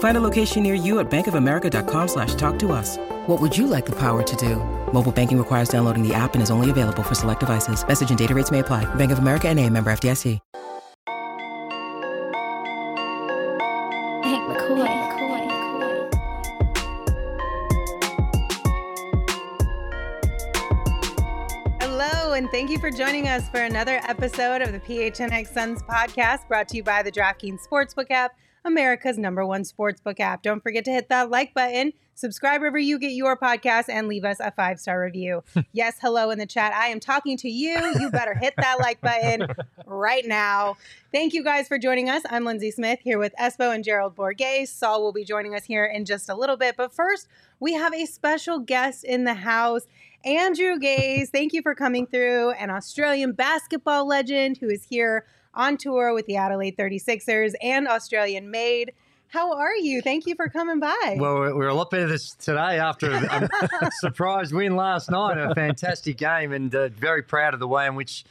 Find a location near you at bankofamerica.com slash talk to us. What would you like the power to do? Mobile banking requires downloading the app and is only available for select devices. Message and data rates may apply. Bank of America and a member FDIC. Hank McCoy. Hello, and thank you for joining us for another episode of the PHNX Suns podcast brought to you by the DraftKings Sportsbook app, America's number one sportsbook app. Don't forget to hit that like button, subscribe wherever you get your podcast, and leave us a five star review. yes, hello in the chat. I am talking to you. You better hit that like button right now. Thank you guys for joining us. I'm Lindsay Smith here with Espo and Gerald Bourguet. Saul will be joining us here in just a little bit. But first, we have a special guest in the house. Andrew Gaze, thank you for coming through, an Australian basketball legend who is here on tour with the Adelaide 36ers and Australian made. How are you? Thank you for coming by. Well, we're, we're a lot better this today after a, a surprise win last night. A fantastic game, and uh, very proud of the way in which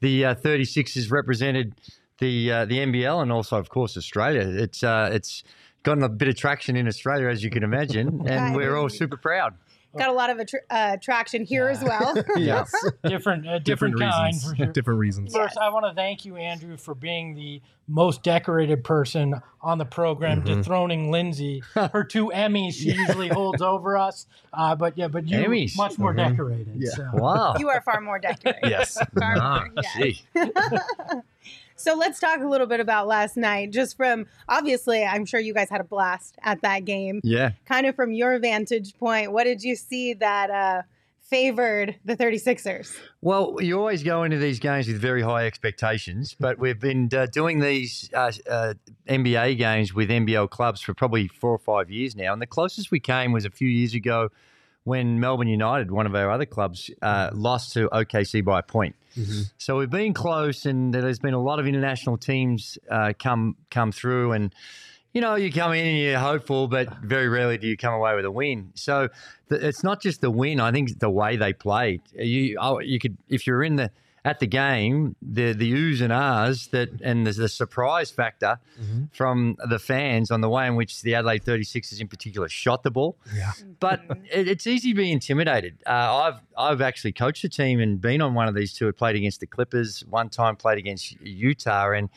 the uh, 36ers represented the uh, the NBL and also, of course, Australia. It's uh, it's gotten a bit of traction in Australia, as you can imagine, and we're all super proud. Got a lot of attr uh, traction here as well. yes, different, uh, different, different kind. reasons. Sure. different reasons. First, I want to thank you, Andrew, for being the most decorated person on the program, Mm-hmm. dethroning Lindsay. Her two Emmys she usually holds over us. Uh, but yeah, but you Emmys? much more decorated. Yeah. So. Wow. you are far more decorated. Yes. Far Ah, more, yes. So let's talk a little bit about last night. Just from obviously, I'm sure you guys had a blast at that game. Yeah. Kind of from your vantage point, what did you see that uh, favored the 36ers? Well, you always go into these games with very high expectations, but we've been uh, doing these uh, uh, NBA games with NBL clubs for probably four or five years now. And the closest we came was a few years ago when Melbourne United, one of our other clubs, uh, lost to OKC by a point. So we've been close, and there's been a lot of international teams uh, come come through, and you know you come in and you're hopeful, but very rarely do you come away with a win. So th- it's not just the win; I think the way they played. You oh, you could if you're in the at the game, the the oohs and ahs that and the, the surprise factor from the fans on the way in which the Adelaide 36ers in particular shot the ball. Yeah. But it, it's easy to be intimidated. Uh, I've I've actually coached a team and been on one of these two. I played against the Clippers one time, played against Utah, and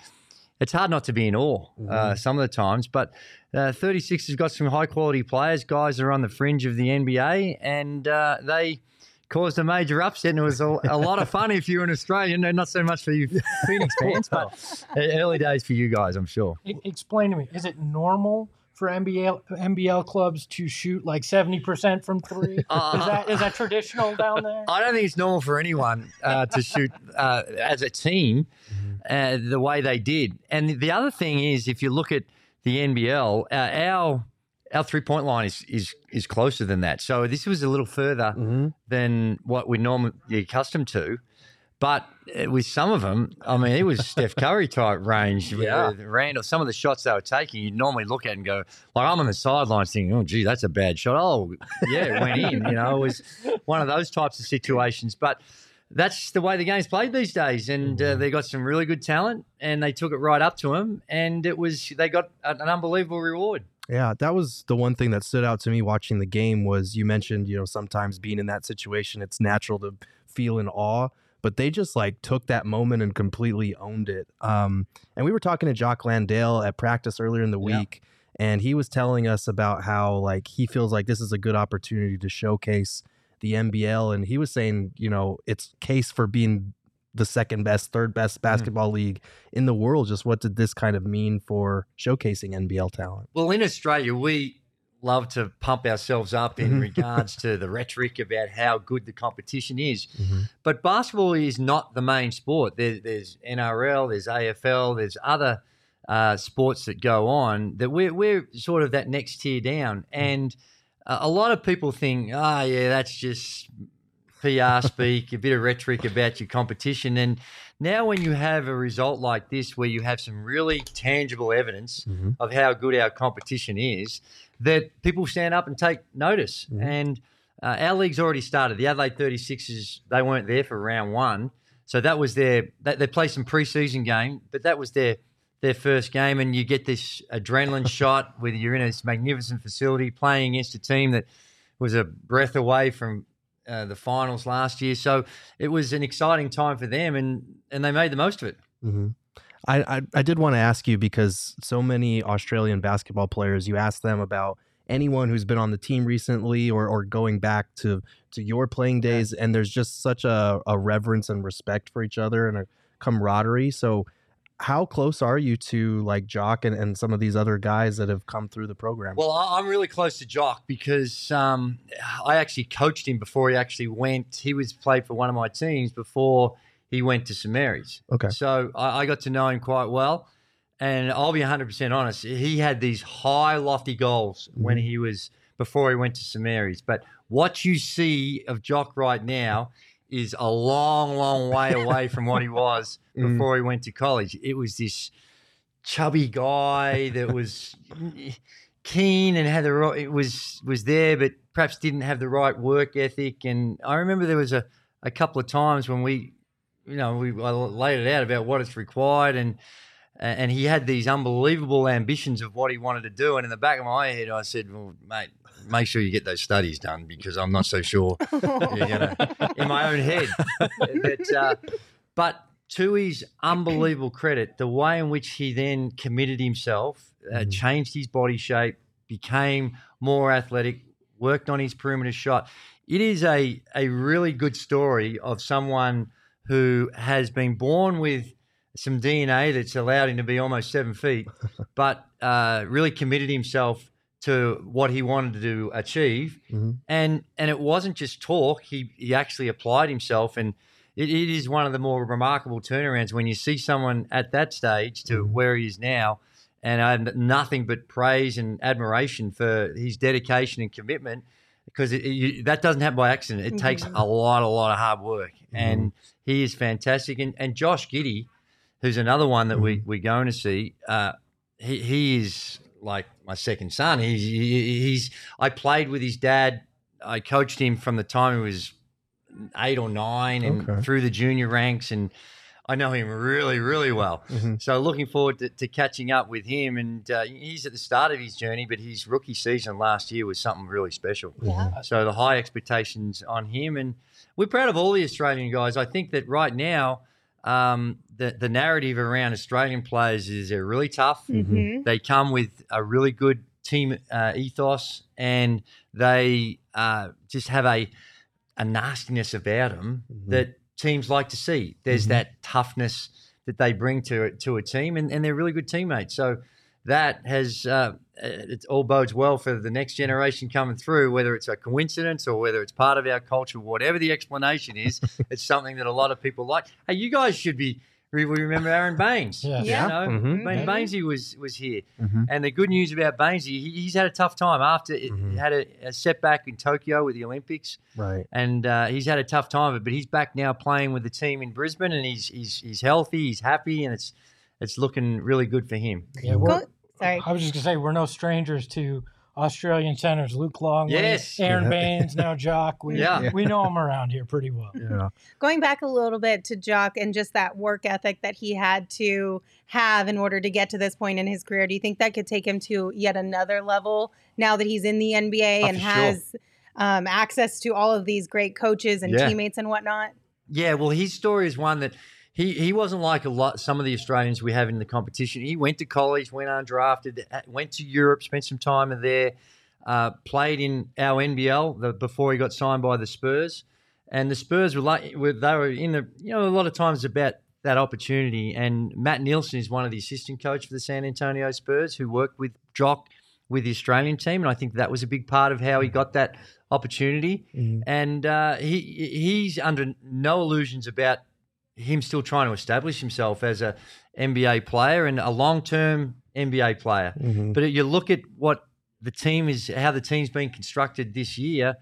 it's hard not to be in awe uh, some of the times. But uh, 36 has got some high quality players. Guys are on the fringe of the NBA, and uh, they caused a major upset. And it was a, a lot of fun if you're an Australian, and not so much for you Phoenix fans, but early days for you guys, I'm sure. Explain to me, is it normal for NBL NBL clubs to shoot like seventy percent from three? is that is that traditional down there? I don't think it's normal for anyone uh, to shoot uh, as a team uh, the way they did. And the other thing is, if you look at the NBL, uh, our our three point line is, is is closer than that. So this was a little further than what we're normally accustomed to. But uh, with some of them, I mean, it was Steph Curry type range. Yeah. With Randall, some of the shots they were taking, you'd normally look at and go, like I'm on the sidelines thinking, oh, gee, that's a bad shot. Oh, yeah, it went in. You know, it was one of those types of situations. But that's the way the game's played these days. And uh, they got some really good talent and they took it right up to them. And it was, they got an unbelievable reward. Yeah, that was the one thing that stood out to me watching the game was you mentioned, you know, sometimes being in that situation, it's natural to feel in awe, but they just like took that moment and completely owned it. Um, and we were talking to Jock Landale at practice earlier in the Yeah. week, and he was telling us about how like he feels like this is a good opportunity to showcase the NBL, and he was saying, you know, it's case for being the second best, third best basketball league in the world. Just what did this kind of mean for showcasing NBL talent? Well, in Australia, we love to pump ourselves up in regards to the rhetoric about how good the competition is. But basketball is not the main sport. There, there's NRL, there's AFL, there's other uh, sports that go on that we're, we're sort of that next tier down. And uh, a lot of people think, oh, yeah, that's just PR speak, a bit of rhetoric about your competition. And now, when you have a result like this, where you have some really tangible evidence of how good our competition is, that people stand up and take notice. And uh, our league's already started. The Adelaide 36ers, they weren't there for round one. So that was their, they, they played some preseason game, but that was their their first game, and you get this adrenaline shot where you're in this magnificent facility playing against a team that was a breath away from uh, the finals last year. So it was an exciting time for them, and and they made the most of it. hmm I, I I did want to ask you because so many Australian basketball players, you ask them about anyone who's been on the team recently or or going back to to your playing days, and there's just such a, a reverence and respect for each other and a camaraderie. So how close are you to like Jock and, and some of these other guys that have come through the program? Well, I'm really close to Jock because um, I actually coached him before he actually went. He was played for one of my teams before he went to St Mary's. Okay. So I, I got to know him quite well. And I'll be 100% honest, he had these high, lofty goals when he was before he went to St Mary's. But what you see of Jock right now is a long, long way away from what he was Mm. before he went to college. It was this chubby guy that was keen and had the right, it was was there, but perhaps didn't have the right work ethic. And I remember there was a, a couple of times when we, you know, we I laid it out about what it's required and and he had these unbelievable ambitions of what he wanted to do. And in the back of my head, I said, "Well, mate, make sure you get those studies done because I'm not so sure." gonna, in my own head, that, uh, but to his unbelievable credit, the way in which he then committed himself, uh, changed his body shape, became more athletic, worked on his perimeter shot. It is a a really good story of someone who has been born with some DNA that's allowed him to be almost seven feet, but uh, really committed himself to what he wanted to achieve. Mhm. And and it wasn't just talk; he he actually applied himself, and it, it is one of the more remarkable turnarounds when you see someone at that stage to where he is now. And I have nothing but praise and admiration for his dedication and commitment because it, you, that doesn't happen by accident. It takes a lot, a lot of hard work, and he is fantastic. And, and Josh Giddey, who's another one that we we're going to see, uh, he he is like my second son. He's he's I played with his dad. I coached him from the time he was eight or nine, and Okay. through the junior ranks, and I know him really, really well. Mhm. So looking forward to, to catching up with him. And uh, he's at the start of his journey, but his rookie season last year was something really special. Yeah. So the high expectations on him, and we're proud of all the Australian guys. I think that right now, um, the the narrative around Australian players is they're really tough. Mhm. They come with a really good team uh, ethos, and they uh, just have a a nastiness about them Mhm. that teams like to see. There's Mhm. that toughness that they bring to to a team, and, and they're really good teammates. So that has uh, it all bodes well for the next generation coming through. Whether it's a coincidence or whether it's part of our culture, whatever the explanation is, it's something that a lot of people like. Hey, you guys should be. We we remember Aron Baynes. Yeah. Yeah. You know, Mhm. I mean, Mhm. Baynesy was was here, Mhm. and the good news about Baynesy, he, he's had a tough time after it, Mhm. he had a, a setback in Tokyo with the Olympics Right. and uh, he's had a tough time of it. But he's back now playing with the team in Brisbane, and he's he's he's healthy, he's happy, and it's it's looking really good for him. Yeah, we're, Go- sorry. I was just gonna say we're no strangers to Australian centers. Luke Long, Yes. Aron Yeah. Baynes, now Jock. We, Yeah. we know him around here pretty well. Yeah. Going back a little bit to Jock and just that work ethic that he had to have in order to get to this point in his career, do you think that could take him to yet another level now that he's in the NBA Oh, and for sure. has um, access to all of these great coaches and Yeah. teammates and whatnot? Yeah, well, his story is one that he he wasn't like a lot some of the Australians we have in the competition. He went to college, went undrafted, uh, went to Europe, spent some time there, uh, played in our NBL the, before he got signed by the Spurs, And the Spurs were like were, they were in the you know a lot of times about that opportunity. And Matt Nielsen is one of the assistant coach for the San Antonio Spurs who worked with Jock with the Australian team, and I think that was a big part of how he got that opportunity. Mhm. And uh, he he's under no illusions about him still trying to establish himself as a NBA player and a long term NBA player. Mhm. But you look at what the team is, how the team's been constructed this year,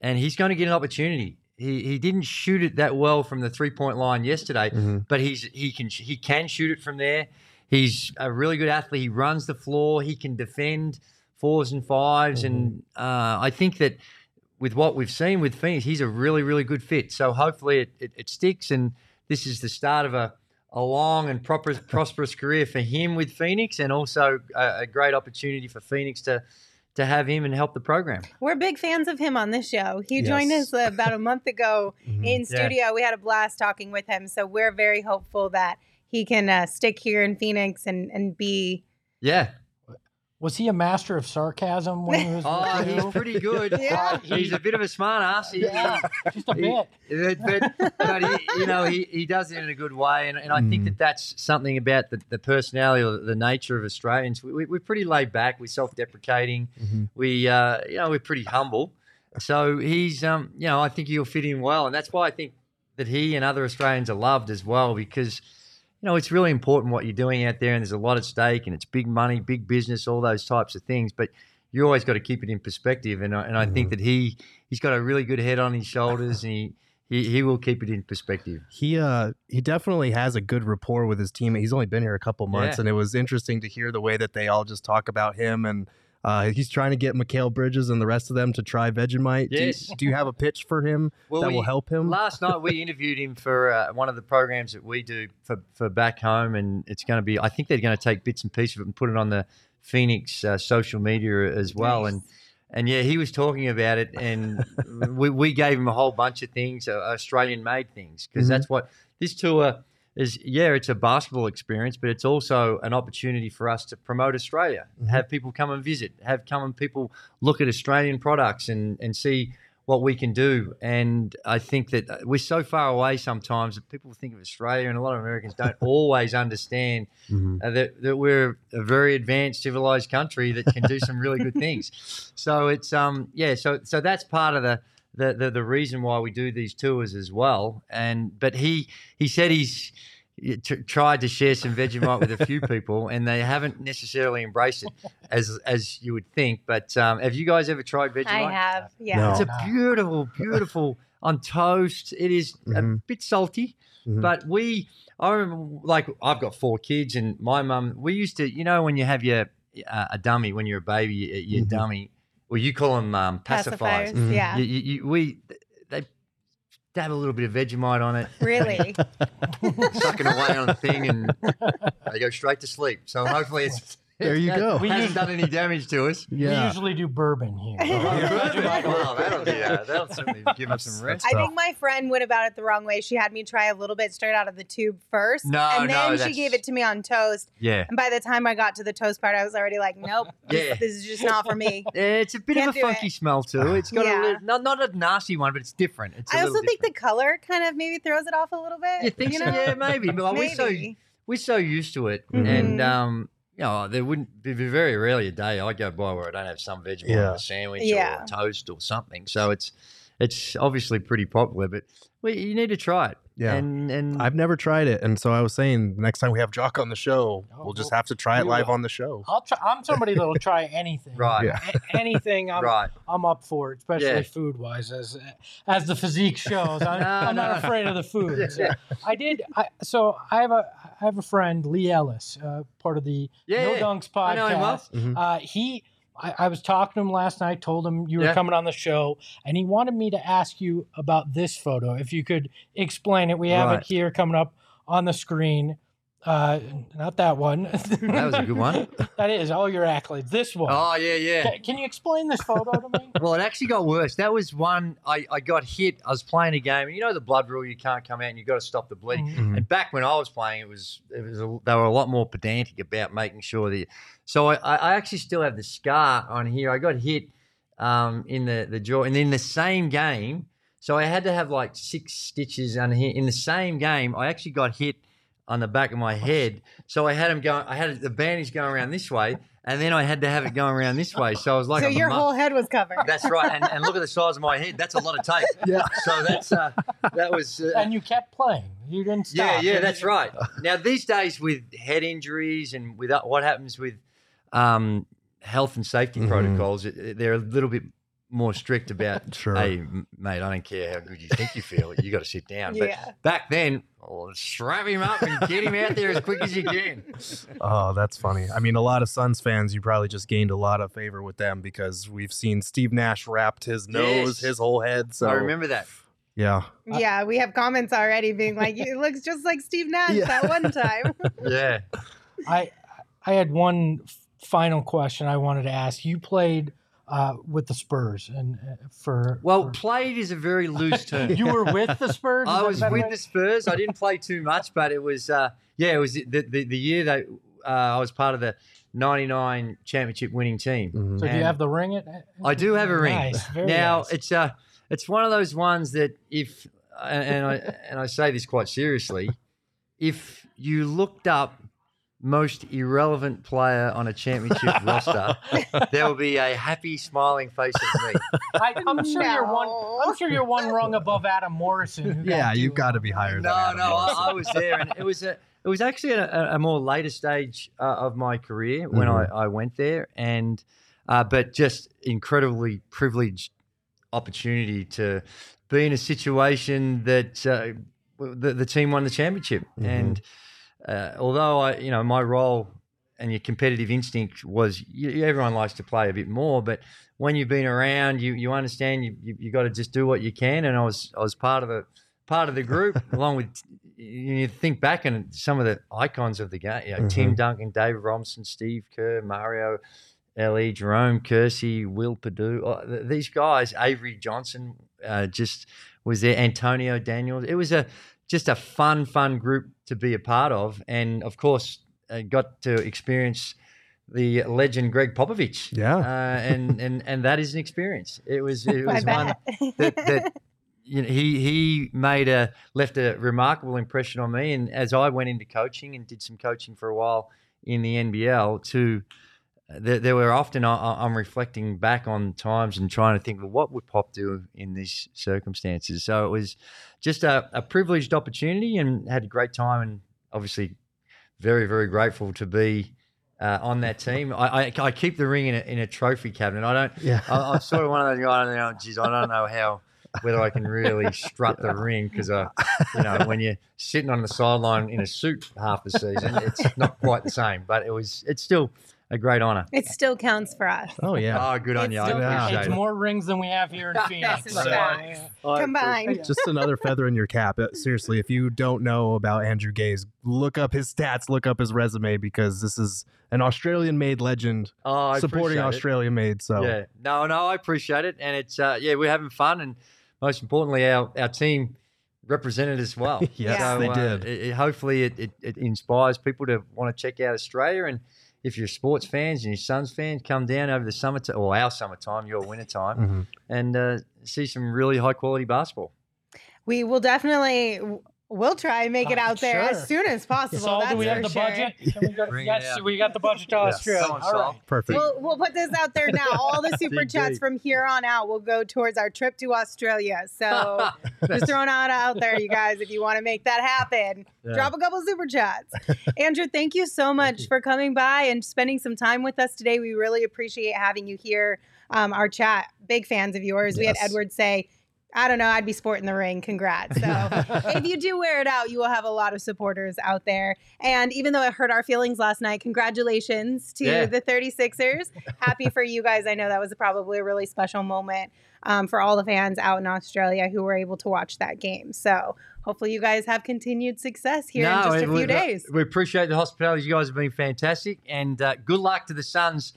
and he's going to get an opportunity. He, he didn't shoot it that well from the three point line yesterday, Mhm. but he's he can he can shoot it from there. He's a really good athlete. He runs the floor. He can defend fours and 5s and uh, I think that with what we've seen with Phoenix, he's a really really good fit. So hopefully it, it, it sticks, and this is the start of a a long and proper, prosperous career for him with Phoenix, and also a, a great opportunity for Phoenix to to have him and help the program. We're big fans of him on this show. He joined us uh, about a month ago Mhm. in Yeah. studio. We had a blast talking with him. So we're very hopeful that he can uh, stick here in Phoenix and, and be. Yeah. Was he a master of sarcasm when he was? Oh, with he's you? pretty good. Yeah. He's a bit of a smart ass. He, Yeah, just a he- bit. but, but he, you know, he, he does it in a good way, and, and I think Mm. that that's something about the, the personality or the nature of Australians. We, we, we're pretty laid back. We're self-deprecating. Mhm. We, uh, you know, we're pretty humble. So he's, um, you know, I think he'll fit in well, and that's why I think that he and other Australians are loved as well because. You know, it's really important what you're doing out there, and there's a lot at stake, and it's big money, big business, all those types of things. But you always got to keep it in perspective, and I, and I think that he he's got a really good head on his shoulders, and he, he he will keep it in perspective. He uh he definitely has a good rapport with his team. He's only been here a couple months, Yeah. and it was interesting to hear the way that they all just talk about him. And uh, he's trying to get Mikal Bridges and the rest of them to try Vegemite. Do you- Yes. Do you, have a pitch for him Well, that we- will help him? Last night we interviewed him for uh, one of the programs that we do for, for back home, and it's going to be. I think they're going to take bits and pieces of it and put it on the Phoenix uh, social media as well. And and yeah, he was talking about it, and we, we gave him a whole bunch of things, uh, Australian made things, because Mhm. that's what this tour is. Yeah, it's a basketball experience, but it's also an opportunity for us to promote Australia, Mhm. have people come and visit, have come and people look at Australian products and and see what we can do. And I think that uh, we're so far away sometimes that people think of Australia, and a lot of Americans don't always understand Mhm. uh, that, that we're a very advanced, civilized country that can do some really good things. So it's um yeah, so so that's part of the. The, the, the reason why we do these tours as well, and but he he said he's t- tried to share some Vegemite with a few people, and they haven't necessarily embraced it as as you would think. But um, have you guys ever tried Vegemite? I have. Yeah. No. It's a beautiful, beautiful on toast. It is a Mhm. bit salty, Mhm. but we, I remember, like, I've got four kids, and my mum, we used to, you know, when you have your uh, a dummy when you're a baby, your, your Mhm. dummy, well, you call them um, pacifiers. Pacifiers. Mhm. Yeah. You, you, you, we, they dab a little bit of Vegemite on it, Really. sucking away on the thing, and they go straight to sleep. So hopefully, it's There you go. We hasn't done any damage to us. We usually do bourbon here. well, that'll be uh, that'll certainly give us some rest. I think my friend went about it the wrong way. She had me try a little bit straight out of the tube first. No, and no, then she that's- gave it to me on toast. Yeah. And by the time I got to the toast part, I was already like, nope, this, Yeah. this is just not for me. Yeah, it's a bit Can't of a funky it. smell too. It's got Yeah. a little, not not a nasty one, but it's different. It's a I little also think the color kind of maybe throws it off a little bit. you think so? know? Yeah, maybe. But like, we're so we're so used to it, Mhm. and um, you know, there wouldn't be very rarely a day I go by where I don't have some Vegemite Yeah. on a sandwich Yeah. or toast or something. So it's it's obviously pretty popular, but well, you need to try it. Yeah. and and I've never tried it, and so I was saying next time we have Jock on the show, Oh, we'll just well, have to try it live will. on the show. I'll try, I'm somebody that'll try anything. right, Yeah. A- anything I'm, right. I'm up for, it, especially Yeah. food wise, as as the physique shows. I'm, No, I'm not afraid of the food. Yeah. I did. I, so I have a I have a friend, Lee Ellis, uh, part of the Yeah, No yeah. Dunks I know him well. podcast. Mhm. Uh, he, I, I was talking to him last night. Told him you were Yeah. coming on the show, and he wanted me to ask you about this photo. If you could explain it, we have Right. it here coming up on the screen. Uh, not that one. That was a good one. that is all your accolades. This one. Oh yeah, yeah. Ca- Can you explain this photo to me? Well, it actually got worse. That was one I, I got hit. I was playing a game, and you know the blood rule, you can't come out and you've got to stop the bleeding. Mhm. And back when I was playing, it was it was a, they were a lot more pedantic about making sure that. So I, I actually still have the scar on here. I got hit um, in the the jaw, and in the same game, So I had to have like six stitches on here. In the same game, I actually got hit on the back of my head. So I had him going. I had the bandage going around this way, and then I had to have it going around this way. So I was like, so your mu- whole head was covered. That's right. And, and look at the size of my head. That's a lot of tape. Yeah. So that's uh, that was. Uh, And you kept playing. You didn't yeah, stop. yeah, You- that's right. Now these days with head injuries and with uh, what happens with um, health and safety Mhm. protocols, it, it- they're a little bit more strict about. Sure. Hey, mate, I don't care how good you think you feel. You got to sit down. But back then, oh, strap him up and get him out there as quick as you can. Oh, that's funny. I mean, a lot of Suns fans, you probably just gained a lot of favor with them because we've seen Steve Nash wrapped his nose, Yes. his whole head. So I remember that. Yeah. Yeah, we have comments already being like, it looks just like Steve Nash Yeah. that one time. Yeah. I I had one final question I wanted to ask. You played uh, with the Spurs and uh, for Well, for- played is a very loose term. you were with the Spurs. I was with way? the Spurs. I didn't play too much, but it was uh, yeah, it was the the, the year that uh, I was part of the '99 championship winning team. Mhm. So do you have the ring? At, I do have a ring. Nice, now nice. it's uh it's one of those ones that if and, and I and I say this quite seriously, if you looked up most irrelevant player on a championship roster, there will be a happy smiling face of me. I, I'm sure you're one. I'm sure you're one rung above Adam Morrison. who got Yeah, you've got to be higher than No, Adam no, I, I was there, and it was a it was actually a, a more later stage uh, of my career when Mhm. I, I went there, and uh, but just incredibly privileged opportunity to be in a situation that uh, the, the team won the championship, Mhm. and uh, although I, you know, my role and your competitive instinct was you, everyone likes to play a bit more, but when you've been around, you you understand you you, you got to just do what you can, and I was I was part of the part of the group along with you think back and some of the icons of the game, you know, Tim Duncan, David Robinson, Steve Kerr, Mario. Elie, Jerome Kersey, Will Perdue, oh, these guys, Avery Johnson, uh, just was there. Antonio Daniels. It was a just a fun, fun group to be a part of, and of course, uh, got to experience the legend Gregg Popovich. Yeah. uh, and and and that is an experience. It was it was one that, that you know, he he made a left a remarkable impression on me. And as I went into coaching and did some coaching for a while in the NBL, to there, there were often I, I'm reflecting back on times and trying to think, well, what would Pop do in these circumstances? So it was just a, a privileged opportunity and had a great time, and obviously very very grateful to be. Uh, on that team, I, I, I keep the ring in a, in a trophy cabinet. I don't. Yeah. I, I'm sort of one of those guys. You know, geez, I don't know how whether I can really strut the ring because I, you know, when you're sitting on the sideline in a suit half the season, it's not quite the same. But it was, it's still a great honor. it still counts for us. Oh yeah. Oh, good on It's you. I still- appreciate It's it. more rings than we have here in Phoenix. This so, yeah. Combined. Just another feather in your cap. Uh, Seriously, if you don't know about Andrew Gaze, look up his stats, look up his resume because this is an Australian-made legend Oh, supporting appreciate. Australia-made. So Yeah, no, no, I appreciate it, and it's uh, yeah, we're having fun, and most importantly, our our team represented as well. Yes, Yeah. they uh, did. It, it- hopefully, it, it, it inspires people to want to check out Australia, and if you're sports fans and you're Suns fans, come down over the summertime or our summertime, your wintertime, Mhm. and uh, see some really high quality basketball. We will definitely, we'll try and make it Uh, out there sure. as soon as possible. Saul, that's do we have the sure. budget? We, got, yes, we got the budget to Yes. Australia. Come on, All Saul. perfect. We'll, we'll put this out there now. All the super chats from here on out will go towards our trip to Australia. So just throwing out out there, you guys, if you want to make that happen, Yeah. drop a couple super chats. Andrew, thank you so much for coming by and spending some time with us today. We really appreciate having you here. Um, our chat, big fans of yours. We had Edward say, I don't know, I'd be sporting the ring. Congrats. So if you do wear it out, you will have a lot of supporters out there. And even though it hurt our feelings last night, congratulations to Yeah. the 36ers. Happy for you guys. I know that was probably a really special moment um, for all the fans out in Australia who were able to watch that game. So hopefully you guys have continued success here in just a few we, days. We appreciate the hospitality. You guys have been fantastic, and uh, good luck to the Suns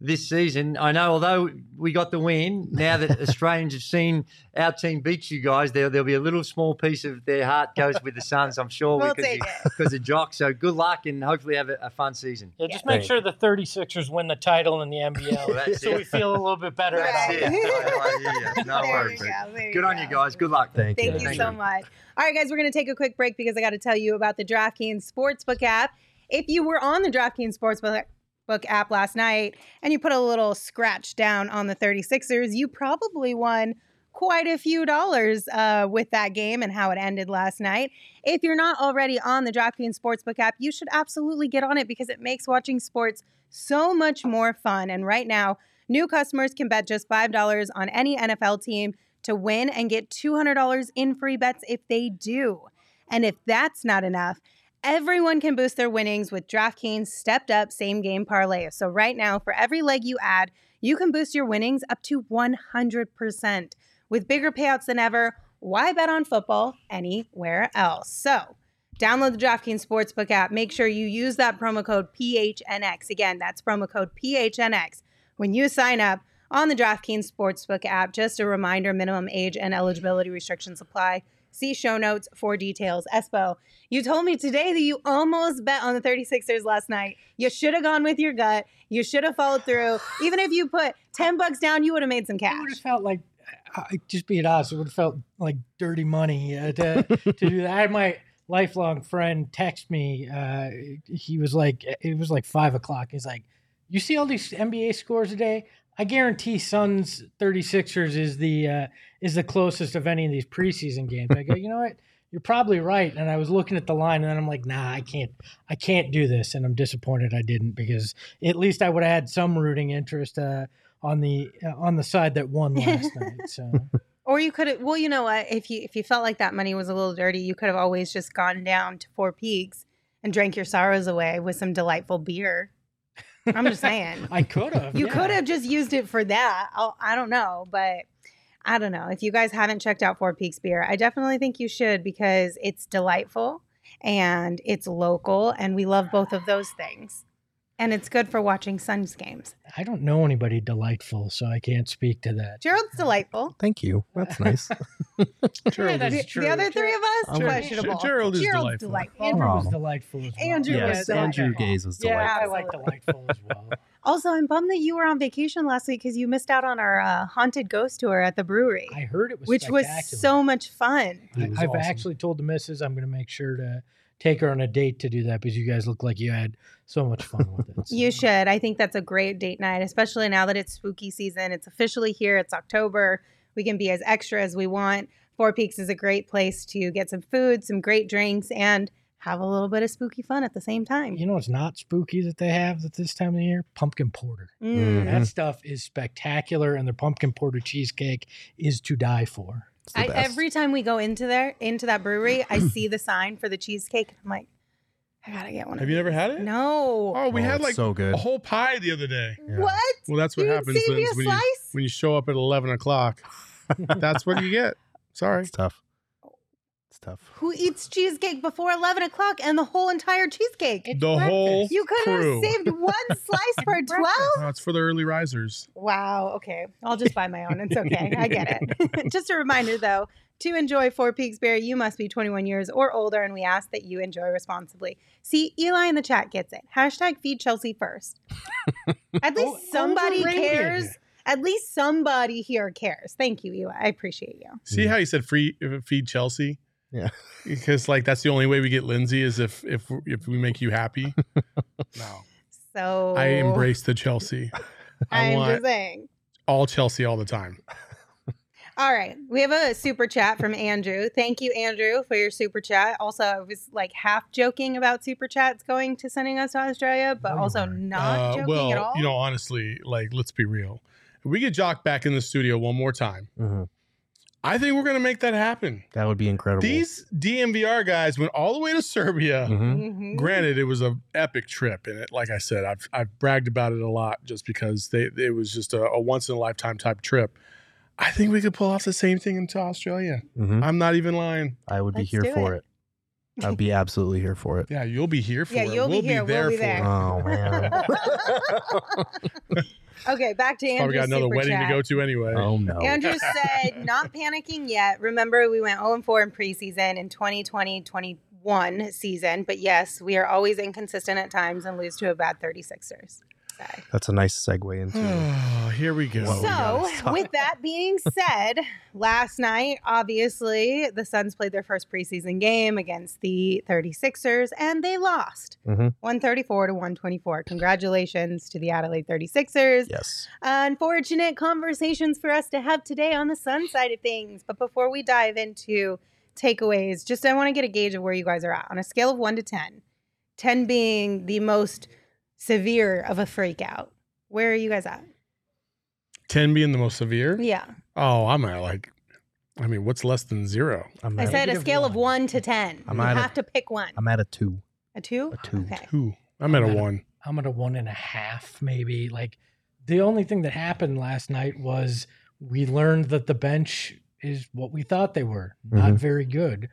this season. I know, although we got the win, now that Australians have seen our team beat you guys, there, there'll be a little small piece of their heart goes with the Suns, I'm sure, We'll because, of, because of Jock. So good luck and hopefully have a, a fun season. Yeah, just make Thank sure the 36ers win the title in the NBL Well, that's so it. we feel a little bit better That's about it. it. I- I hear you. No worries. go, Good you on you guys. Good luck. Thank, Thank you Thank so you. much. All right, guys, we're going to take a quick break because I got to tell you about the DraftKings Sportsbook app. If you were on the DraftKings Sportsbook book app last night and you put a little scratch down on the 36ers, you probably won quite a few dollars uh, with that game and how it ended last night. If you're not already on the DraftKings Sportsbook app, you should absolutely get on it because it makes watching sports so much more fun. And right now, new customers can bet just $5 on any NFL team to win and get $200 in free bets if they do. And if that's not enough, everyone can boost their winnings with DraftKings stepped up same game parlay. So right now, for every leg you add, you can boost your winnings up to 100%. With bigger payouts than ever, why bet on football anywhere else? So, download the DraftKings Sportsbook app. Make sure you use that promo code PHNX. Again, that's promo code PHNX when you sign up on the DraftKings Sportsbook app. Just a reminder minimum age and eligibility restrictions apply. See show notes for details. Espo, you told me today that you almost bet on the 36ers last night. You should have gone with your gut. You should have followed through. Even if you put 10 bucks down, you would have made some It cash. would have felt like, I- just being honest, it would have felt like dirty money uh, to, to do that. I had my lifelong friend text me. Uh, he was like, it was like five o'clock. He's like, you see all these NBA scores today? I guarantee Suns 36ers is the uh, is the closest of any of these preseason games. I go, you know what? You're probably right. And I was looking at the line, and then I'm like, nah, I can't, I can't do this. And I'm disappointed I didn't because at least I would have had some rooting interest uh, on the uh, on the side that won last night. So Or you could have. Well, you know what? If you if you felt like that money was a little dirty, you could have always just gone down to Four Peaks and drank your sorrows away with some delightful beer. I'm just saying. I could have. You yeah. could have just used it for that. I'll, I don't know, but I don't know. If you guys haven't checked out Four Peaks beer, I definitely think you should because it's delightful and it's local, and we love both of those things. And it's good for watching Suns games. I don't know anybody delightful, so I can't speak to that. Gerald's delightful. Thank you. That's nice. Gerald The, is true. the other three of us, I'm- questionable. Gerald is Gerald's delightful. delightful. Andrew was delightful as well. Andrew yes, was delightful. Andrew Gaze was Yeah. I like delightful as well. Also, I'm bummed that you were on vacation last week because you missed out on our uh, haunted ghost tour at the brewery, I heard it was which was so much fun. I, I've awesome. actually told the missus I'm going to make sure to take her on a date to do that because you guys look like you had so much fun with it. You should. I think that's a great date night, especially now that it's spooky season. It's officially here. It's October. We can be as extra as we want. Four Peaks is a great place to get some food, some great drinks, and have a little bit of spooky fun at the same time. You know what's not spooky that they have at this time of the year? Pumpkin porter. Mm. That stuff is spectacular, and their pumpkin porter cheesecake is to die for. It's the I, every time we go into there, into that brewery, I see the sign for the cheesecake. and I'm like, I gotta get one. Have of you these. never had it? No. Oh, we Oh, had it's like so good. a whole pie the other day. Yeah. What? Well, that's what You didn't happens save me Linz, a when you slice? when you show up at eleven o'clock. that's what you get. Sorry. It's tough. It's tough. Who eats cheesecake before 11 o'clock and the whole entire cheesecake? the whole You could crew. have saved one slice for 12? No, it's for the early risers. Wow. Okay. I'll just buy my own. It's okay. I get it. just a reminder, though, to enjoy Four Peaks Beer, you must be 21 years or older, and we ask that you enjoy responsibly. See, Eli in the chat gets it. Hashtag feed Chelsea first. At least Oh, somebody overrated. cares. At least somebody here cares. Thank you, Eli. I appreciate you. See how you said free uh, feed Chelsea? Yeah. Because like that's the only way we get Lindsay is if if if we make you happy. no. So I embrace the Chelsea. I I'm want just saying. all Chelsea all the time. All right. We have a super chat from Andrew. Thank you, Andrew, for your super chat. Also, I was like half joking about super chats going to sending us to Australia, but No, also weren't. Uh, joking well, at all. you know, honestly, like let's be real. If we get Jock back in the studio one more time, hmm I think we're gonna make that happen. That would be incredible. These DMVR guys went all the way to Serbia. Mhm. Mhm. Granted, it was an epic trip, and it, like I said, I've I've bragged about it a lot just because they it was just a, a once in a lifetime type trip. I think we could pull off the same thing into Australia. Mhm. I'm not even lying. I would be Let's here for it. it. I'd be absolutely here for it. Yeah, you'll be here for Yeah, it. you'll be we'll here, we'll there for it. Oh man. Okay, back to Andrew's Probably got another super wedding chat. to go to anyway. oh no. Andrew said, not panicking yet. Remember, we went 0 and 4 in preseason in 2020 21 season. But yes, we are always inconsistent at times and lose to a bad 36ers. Say. That's a nice segue into. Oh, here we go. What we So, talk- with that being said, last night, obviously, the Suns played their first preseason game against the 36ers and they lost Mhm. 134 to 124. Congratulations to the Adelaide 36ers. Yes. Unfortunate conversations for us to have today on the Sun side of things. But before we dive into takeaways, just I want to get a gauge of where you guys are at on a scale of 1 to 10. 10 being the most severe of a freak out. Where are you guys at? 10 being the most severe? Yeah. Oh, I'm at like, I mean, what's less than zero? I'm I at, said a Negative scale of one. one to ten. I'm you at a- have to pick one. I'm at a two. a two? a two. Okay. Two. I'm at a I'm at a- one. I'm at a one and a half, maybe. Like the only thing that happened last night was we learned that the bench is what we thought they were, not Mhm. very good.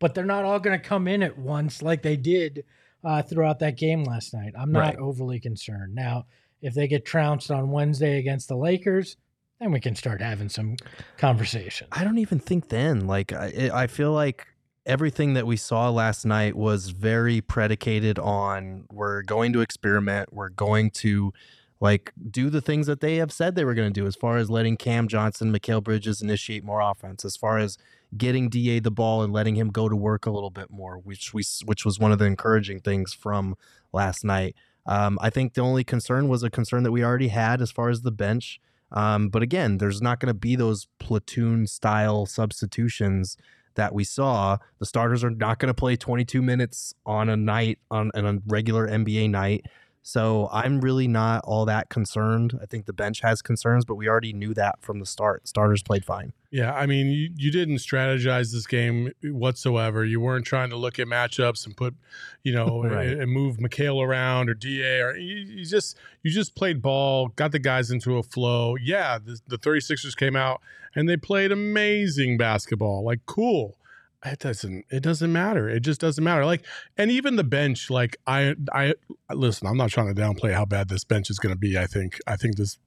But they're not all going to come in at once like they did uh, throughout that game last night. I'm not Right. overly concerned. Now, if they get trounced on Wednesday against the Lakers, then we can start having some conversation. I don't even think then. Like I, I feel like everything that we saw last night was very predicated on we're going to experiment. We're going to like do the things that they have said they were going to do as far as letting Cam Johnson, Mikal Bridges initiate more offense, as far as getting DA the ball and letting him go to work a little bit more, which we which was one of the encouraging things from last night. Um, I think the only concern was a concern that we already had as far as the bench. Um, but again, there's not going to be those platoon style substitutions that we saw. The starters are not going to play 22 minutes on a night on, on a regular NBA night. So I'm really not all that concerned. I think the bench has concerns, but we already knew that from the start. Starters played fine. Yeah, I mean, you, you didn't strategize this game whatsoever. You weren't trying to look at matchups and put, you know, Right. and, and move Mikal around or Da or you, you just you just played ball, got the guys into a flow. Yeah, the, the 36ers came out and they played amazing basketball. Like cool. It doesn't it doesn't matter. It just doesn't matter. Like and even the bench like I I listen, I'm not trying to downplay how bad this bench is going to be. I think I think this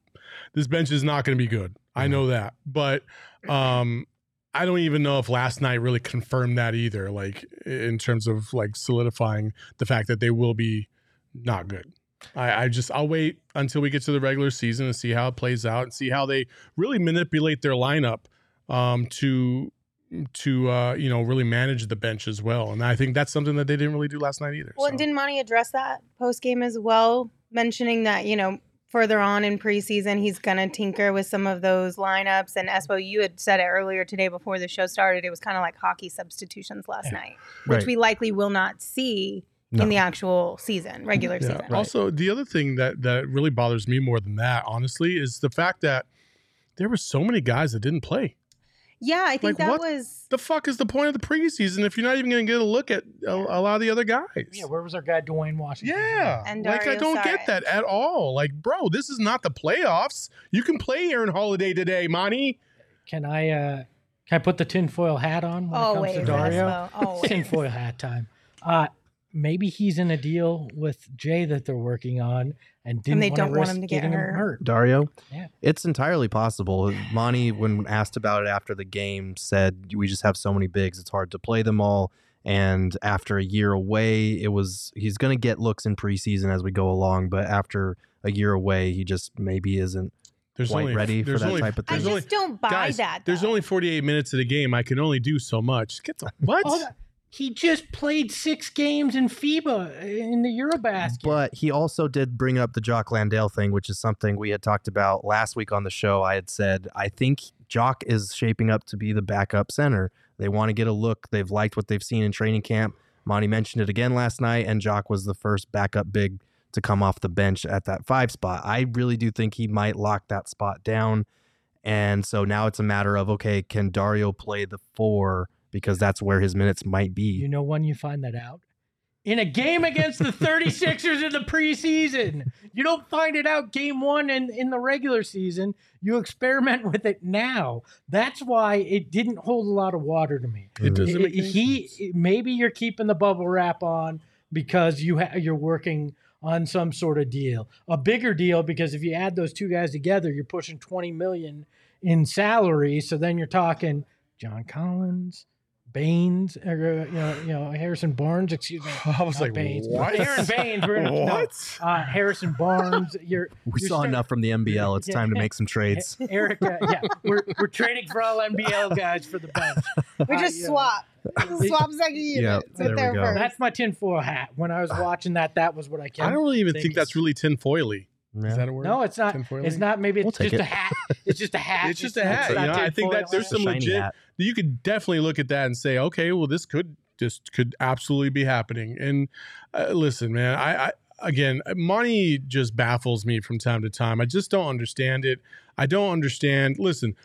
this bench is not going to be good. I know that. But um I don't even know if last night really confirmed that either like in terms of like solidifying the fact that they will be not good. I, I just I'll wait until we get to the regular season and see how it plays out and see how they really manipulate their lineup um to to uh you know really manage the bench as well. And I think that's something that they didn't really do last night either. Well, so. didn't Monty address that post game as well, mentioning that, you know, further on in preseason, he's going to tinker with some of those lineups. And Espo, you had said it earlier today before the show started. It was kind of like hockey substitutions last Yeah. night, which Right. we likely will not see No. in the actual season, regular Yeah. season. Also, the other thing that that really bothers me more than that, honestly, is the fact that there were so many guys that didn't play. Yeah, I think Like, that what was. The fuck is the point of the preseason if you're not even going to get a look at a, a lot of the other guys? Yeah, where was our guy Duane Washington? Yeah, And like I don't Saric. get that at all. Like, bro, this is not the playoffs. You can play Aaron Holiday today, Monty. Can I uh can I put the tinfoil hat on when it comes to Dario? Espo, always. tinfoil hat time. Uh maybe he's in a deal with Jay that they're working on and didn't they wanna don't want him to get hurt. him hurt. Dario? Yeah. It's entirely possible. Monty, when asked about it after the game, said we just have so many bigs, it's hard to play them all. And after a year away, it was he's going to get looks in preseason as we go along, but after a year away, he just maybe isn't There's quite only ready for that only- type of thing. there's just don't buy guys, that. There's only 48 minutes of the game. I can only do so much. Get the what? He just played six games in FIBA in the Eurobasket. But he also did bring up the Jock Landale thing, which is something we had talked about last week on the show. I had said, I think Jock is shaping up to be the backup center. They want to get a look. They've liked what they've seen in training camp. Monty mentioned it again last night, and Jock was the first backup big to come off the bench at that five spot. I really do think he might lock that spot down. And so now it's a matter of, okay, can Dario play the four? Because that's where his minutes might be. you know when you find that out? in a game against the 36ers in the preseason. You don't find it out game one and in the regular season. You experiment with it now. That's why it didn't hold a lot of water to me. It doesn't It- make any he maybe you're keeping the bubble wrap on because you ha- you're working on some sort of deal, a bigger deal because if you add those two guys together, you're pushing 20 million in salary. So then you're talking John Collins, Baynes, or uh, you know, you know Harrison Barnes. Excuse me, I was like, Baynes, what? Aron Baynes. We're gonna, no, What? uh, Harrison Barnes. You're We you're saw start- enough from the NBL. It's Yeah. time to make some trades. Erica, yeah, we're, we're trading for all NBL guys for the bench. We Uh, just yeah. swap. swap second units Yeah, with there we go. first. That's my tinfoil hat. When I was watching that, that was what I kept. I don't really even thinking. think that's really tinfoily. Yeah. Is that a word? No, it's not. Tinfoiling? It's not. Maybe We'll it's take just it. a hat. It's just a hat. It's just a hat. You not know, I think that tinfoil there's some shiny legit. hat. You could definitely look at that and say, okay, well, this could just could absolutely be happening. And uh, listen, man, I, I again, money just baffles me from time to time. I just don't understand it. I don't understand. Listen,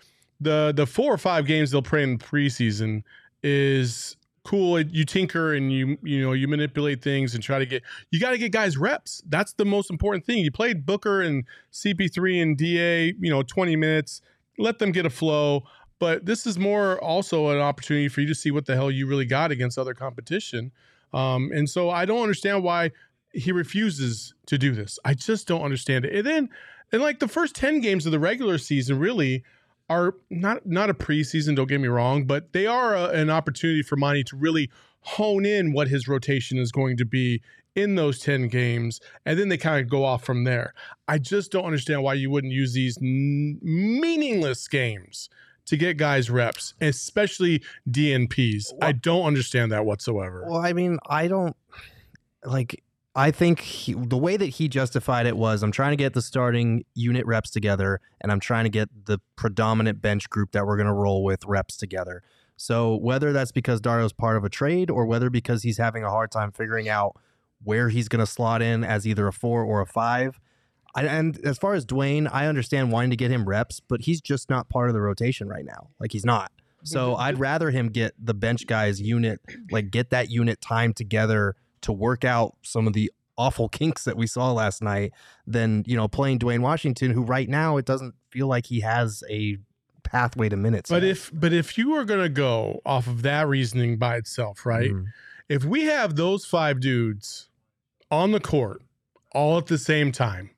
the the four or five games they'll play in preseason is cool. You tinker and you you know you manipulate things and try to get. You got to get guys reps. That's the most important thing. You played Booker and CP3 and DA. You know, twenty minutes. Let them get a flow. But this is more also an opportunity for you to see what the hell you really got against other competition. Um, and so I don't understand why he refuses to do this. I just don't understand it. And then, and like the first 10 games of the regular season really are not not a preseason, don't get me wrong, but they are a, an opportunity for Monty to really hone in what his rotation is going to be in those 10 games and then they kind of go off from there. I just don't understand why you wouldn't use these n- meaningless games to get guys reps, especially DNPs. I don't understand that whatsoever. Well, I mean, I don't like. I think he, the way that he justified it was, I'm trying to get the starting unit reps together, and I'm trying to get the predominant bench group that we're going to roll with reps together. So whether that's because Dario's part of a trade, or whether because he's having a hard time figuring out where he's going to slot in as either a four or a five. I, and as far as Duane, I understand wanting to get him reps, but he's just not part of the rotation right now. Like he's not. So I'd rather him get the bench guys unit, like get that unit time together to work out some of the awful kinks that we saw last night than, you know, playing Duane Washington, who right now it doesn't feel like he has a pathway to minutes. But if but if you are gonna go off of that reasoning by itself, right? Mhm. If we have those five dudes on the court all at the same time,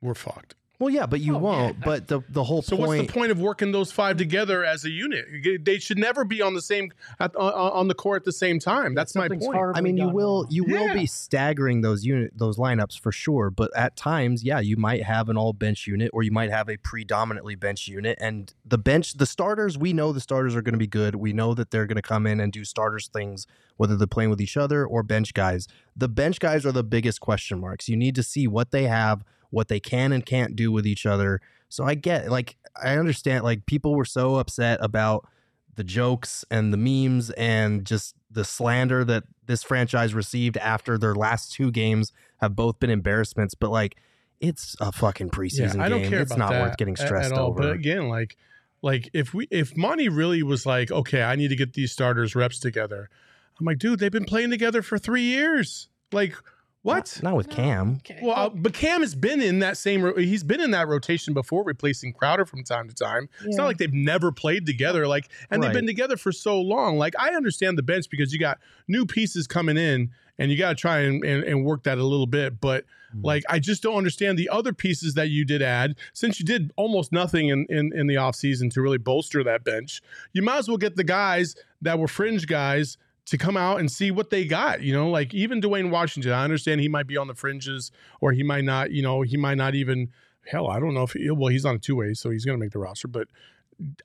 we're fucked. Well, yeah, but you Oh, won't. that's- but the the whole So point. what's the point of working those five together as a unit? They should never be on the same at, on, on the court at the same time. That's my point. I mean, you will wrong. you will Yeah. be staggering those unit those lineups for sure. But at times, yeah, you might have an all bench unit, or you might have a predominantly bench unit. And the bench, the starters, we know the starters are going to be good. We know that they're going to come in and do starters things, whether they're playing with each other or bench guys. The bench guys are the biggest question marks. You need to see what they have, what they can and can't do with each other. So I get like I understand like people were so upset about the jokes and the memes and just the slander that this franchise received after their last two games have both been embarrassments. But like, it's a fucking preseason I don't game. care it's not worth getting stressed at all. over. But again, like like if we if Monty really was like, okay, I need to get these starters reps together. I'm like, dude, they've been playing together for three years. Like, what? Not, not with Cam. Okay. Well, uh, but Cam has been in that same. ro- He's been in that rotation before, replacing Crowder from time to time. It's not like they've never played together. Like, and they've been together for so long. Like, I understand the bench because you got new pieces coming in, and you got to try and, and and work that a little bit. But Mhm. like, I just don't understand the other pieces that you did add. Since you did almost nothing in in, in the offseason to really bolster that bench, you might as well get the guys that were fringe guys to come out and see what they got. You know, like even Duane Washington, I understand he might be on the fringes or he might not, you know, he might not even, hell, I don't know if, he, well, he's on a two way, so he's going to make the roster, but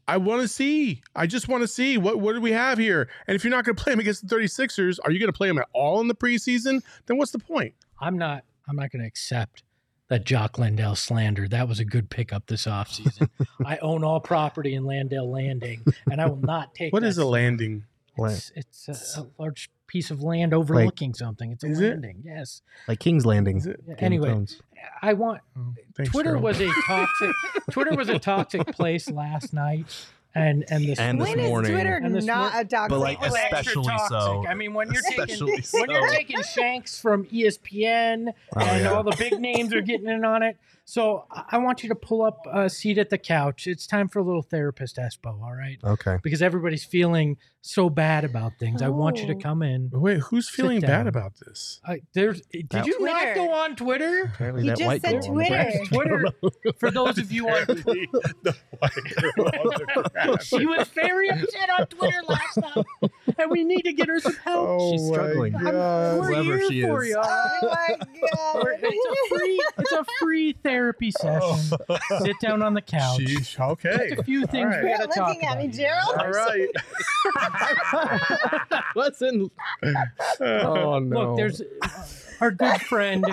I want to see. I just want to see what what do we have here? And if you're not going to play him against the 36ers, are you going to play him at all in the preseason? Then what's the point? I'm not. I'm not going to accept that Jock Landale slander. That was a good pickup this offseason. I own all property in Landale Landing, and I will not take. What is a landing? It's, it's a, a large piece of land overlooking something. It's a Is it? landing. Yes. Like King's Landing. Is it? Yeah, Game of Anyway, I want Oh, thanks, Twitter Cheryl. was a toxic Twitter was a toxic place last night. and and this And this when is morning- Twitter And this not mor- a toxic But, like, place? especially toxic. so. I mean, when you're taking Especially when you're taking Shanks from ESPN Oh, and yeah. all the big names are getting in on it. So I I want you to pull up a seat at the couch. It's time for a little therapist espo, all right? Okay. Because everybody's feeling so bad about things. I want you to Oh. come in. Wait, who's feeling down. bad about this? Uh, there's did That- you not Twitter. go on Twitter? Apparently He that just white said girl on the Twitter. back. Twitter for those of you on Apparently, the white girl on the grass. she was very upset on Twitter last night, and we need to get her some help. Oh She's my struggling. God. We're Whoever here she for is. you. all right? Oh my We're- god! It's a free, it's a free therapy session. Sit down on the couch. Sheesh, okay. Just a few things All we right. got to talk looking at about. me, Gerald. All right. Listen. Oh no. Look, there's our good friend,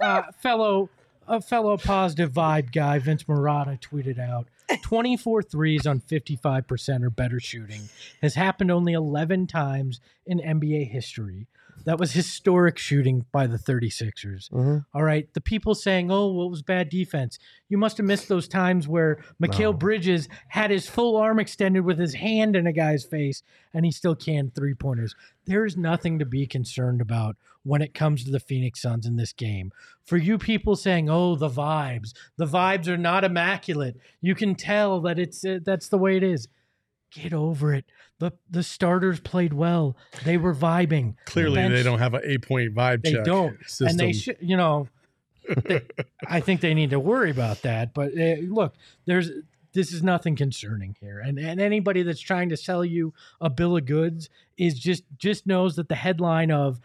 uh, fellow, a fellow positive vibe guy, Vince Marotta, tweeted out 24 threes on 55% or better shooting has happened only 11 times in NBA history. That was historic shooting by the 36ers. Mhm. All right. The people saying, oh, what was bad defense? You must have missed those times where Mikal No. Bridges had his full arm extended with his hand in a guy's face and he still canned three pointers. There's nothing to be concerned about when it comes to the Phoenix Suns in this game. For you people saying, oh, the vibes, the vibes are not immaculate. You can tell that it's uh, that's the way it is. Get over it. The the starters played well. They were vibing. Clearly, bench- they don't have an eight point vibe They check. don't, System. and they should. You know, they, I think they need to worry about that. But uh, look, there's this is nothing concerning here, and and anybody that's trying to sell you a bill of goods is just just knows that the headline of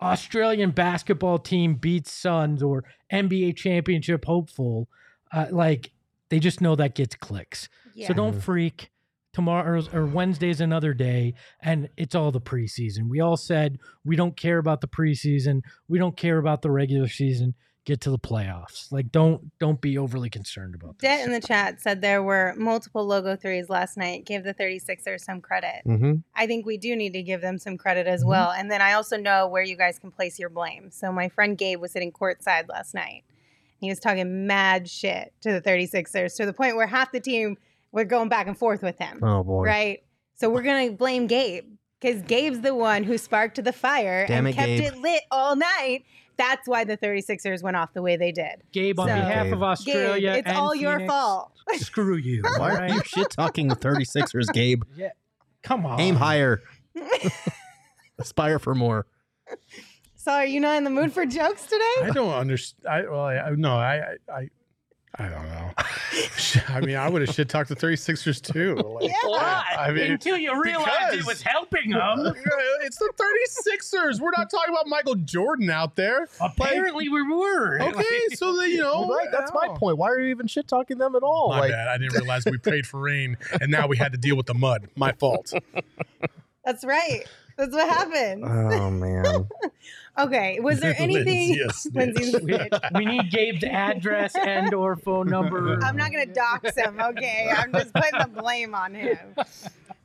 Australian basketball team beats Suns or NBA championship hopeful, uh, like they just know that gets clicks. Yeah. So don't freak. Tomorrow or Wednesday's another day, and it's all the preseason. We all said we don't care about the preseason. We don't care about the regular season. Get to the playoffs. Like don't don't be overly concerned about this. Det in the chat said there were multiple logo threes last night. Give the 36ers some credit. Mm-hmm. I think we do need to give them some credit as Mhm. well. And then I also know where you guys can place your blame. So my friend Gabe was sitting courtside last night. He was talking mad shit to the 36ers to the point where half the team were going back and forth with him. Oh boy. Right? So we're going to blame Gabe because Gabe's the one who sparked the fire Damn and it, kept Gabe. it lit all night. That's why the 36ers went off the way they did. Gabe, on So- behalf Gabe. of Australia, Gabe, it's and all your Phoenix, fault. Screw you. Why are you right? shit talking the 36ers, Gabe? Yeah. Come on. Aim higher. Aspire for more. So are you not in the mood for jokes today? I don't understand. I well, I, I no, I, I, I, I don't know. I mean, I would have shit talked the 36ers too. Like, Yeah. I mean, Until you realized it was helping them. it's the 36ers. We're not talking about Michael Jordan out there. Apparently, we were. Okay, so then you know, right, that's my point. Why are you even shit talking them at all? My like, bad. I didn't realize we prayed for rain, and now we had to deal with the mud. My fault. That's right. That's what happened. oh man. Okay. Was there anything? Lindsay, a snitch. Lindsay's a we, we need Gabe's address and or phone number. I'm not going to dox him. Okay. I'm just putting the blame on him.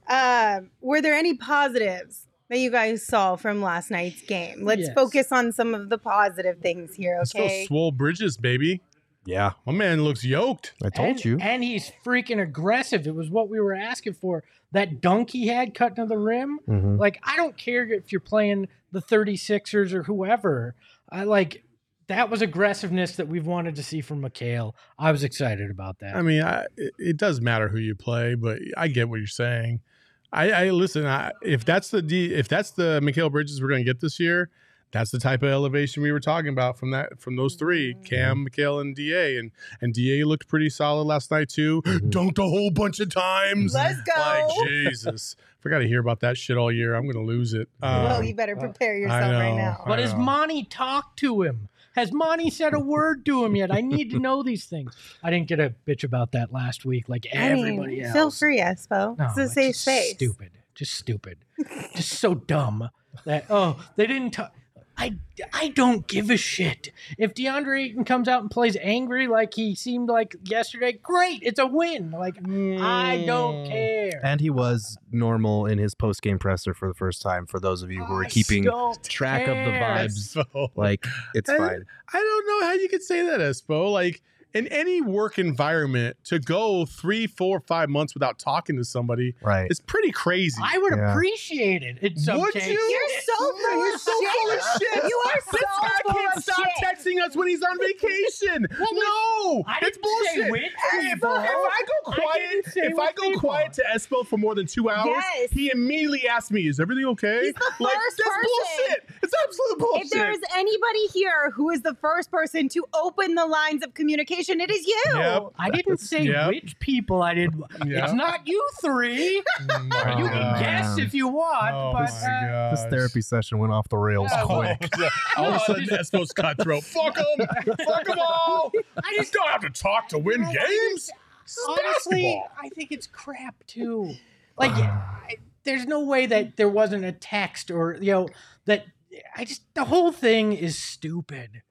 Um, were there any positives that you guys saw from last night's game? Let's Yes. focus on some of the positive things here. Let's go Okay. swole bridges, baby. Yeah, My man looks yoked. I told and, you. And he's freaking aggressive. It was what we were asking for. That dunk he had cutting to the rim. Mhm. Like, I don't care if you're playing the 36ers or whoever. I like that was aggressiveness that we've wanted to see from Mikal. I was excited about that. I mean, I, it, it does matter who you play, but I get what you're saying. I, I listen. I, if that's the D, if that's the Mikal Bridges we're going to get this year, that's the type of elevation we were talking about from that from those three: Cam, Mikal, and Da. And and Da looked pretty solid last night too. Mhm. Dunked a whole bunch of times. Let's go. Like Jesus, if I got to hear about that shit all year, I'm going to lose it. well, Um, you better prepare I yourself right now. but has. Monty talked to him? Has Monty said a word to him yet? I need to know these things. I didn't get a bitch about that last week, like I mean, everybody else. feel free, Espo. No, it's a safe just space. Stupid. Just stupid. just so dumb that oh they didn't. talk. I I don't give a shit if DeAndre Ayton comes out and plays angry like he seemed like yesterday. Great, it's a win. Like I don't Mm. care. And he was normal in his post game presser for the first time. For those of you who are keeping don't track of the vibes, So like it's I- fine. I don't know how you could say that, Espo. Like in any work environment to go three, four, five months without talking to somebody Right. is pretty crazy. I would Yeah. appreciate it in some Would cases. you? You're so full You're so shit. full of shit. You are so this guy full can't of stop shit. texting us when he's on vacation. well, no, I it's didn't say bullshit. which Hey, if, if I go quiet, didn't if I go people. quiet to Espo for more than two hours, Yes. he immediately asks me, "Is everything okay?" He's the like first that's person. bullshit. It's absolute bullshit. If there is anybody here who is the first person to open the lines of communication, it is you. Yep. I didn't say Yep. which people I did. Yeah. It's not you three. Oh you can guess if you want, Oh but my uh, This gosh. therapy session went off the rails Yeah, quick. All of a No, sudden, just- Espo's cutthroat. Fuck them. Fuck them all. I just don't have to talk to win games. This is honestly, basketball. I think it's crap too. Like, I, there's no way that there wasn't a text or you know that. I just the whole thing is stupid.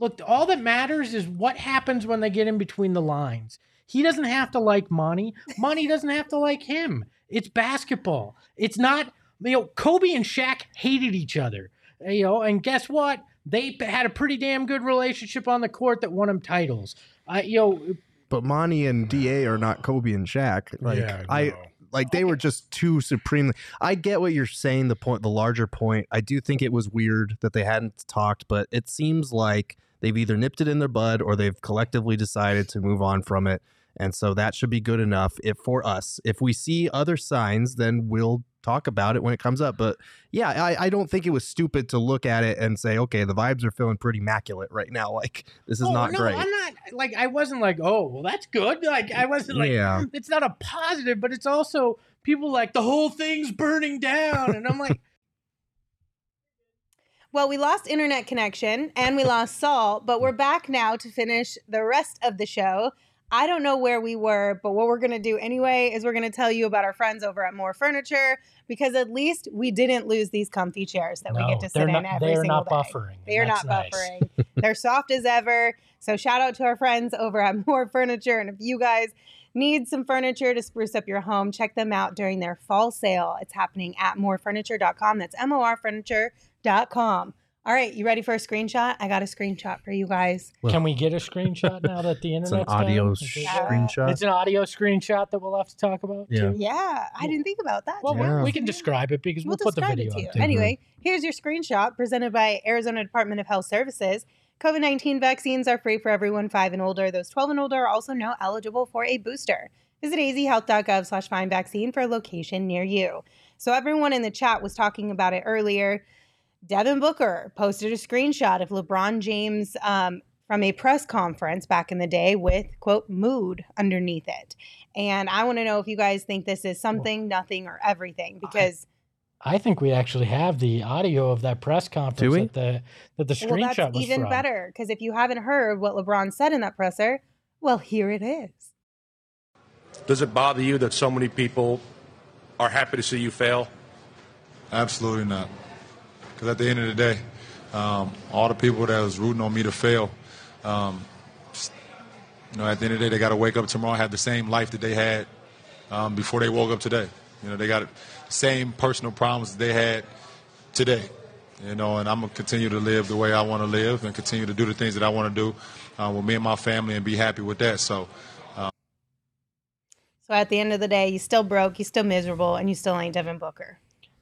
Look, all that matters is what happens when they get in between the lines. He doesn't have to like Monty. Monty doesn't have to like him. It's basketball. It's not. You know, Kobe and Shaq hated each other. You know, and guess what? They had a pretty damn good relationship on the court that won them titles. Uh, you know, But Monty and Da are not Kobe and Shaq. Like Yeah, I no. like they were just too supremely I get what you're saying, the point the larger point. I do think it was weird that they hadn't talked, but it seems like they've either nipped it in their bud or they've collectively decided to move on from it. And so that should be good enough if for us. If we see other signs, then we'll talk about it when it comes up. But yeah, I, I don't think it was stupid to look at it and say, okay, the vibes are feeling pretty immaculate right now. Like this is Oh, not no, great. I'm not like I wasn't like, oh, well, that's good. Like I wasn't like, Yeah. it's not a positive, but it's also people like the whole thing's burning down, and I'm like, Well, we lost internet connection and we lost Saul, but we're back now to finish the rest of the show. I don't know where we were, but what we're going to do anyway is we're going to tell you about our friends over at Mor Furniture because at least we didn't lose these comfy chairs that we get to sit in not, every they're single not day. buffering. They are not nice. buffering. They're soft as ever. So shout out to our friends over at Mor Furniture. And if you guys need some furniture to spruce up your home, check them out during their fall sale. It's happening at morfurniture.com. That's M-O-R furniture.com. All right, you ready for a screenshot? I got a screenshot for you guys. Can we get a screenshot now that the It's internet's an audio down? sh- screenshot. It's an audio screenshot that we'll have to talk about. Yeah. Too. Yeah, I didn't think about that. Well, we- Yeah. we can describe it because we'll, We'll put the describe video it to you. too. Anyway, here's your screenshot presented by Arizona Department of Health Services. COVID 19 vaccines are free for everyone five and older. Those 12 and older are also now eligible for a booster. Visit azhealth.gov slash find vaccine for a location near you. So, everyone in the chat was talking about it earlier. Devin Booker posted a screenshot of LeBron James um, from a press conference back in the day with, quote, mood underneath it. And I want to know if you guys think this is something, nothing, or everything because. I think we actually have the audio of that press conference we? that the that the Well, screenshot that's was even from. better because if you haven't heard what LeBron said in that presser, well, here it is. Does it bother you that so many people are happy to see you fail? Absolutely not. Because at the end of the day, um, all the people that was rooting on me to fail, um, you know, at the end of the day, they got to wake up tomorrow have the same life that they had um, before they woke up today. You know, they got the same personal problems they had today. You know, and I'm gonna continue to live the way I want to live and continue to do the things that I want to do uh, with me and my family and be happy with that. So. So at the end of the day, you still broke, you still miserable, and you still ain't Devin Booker.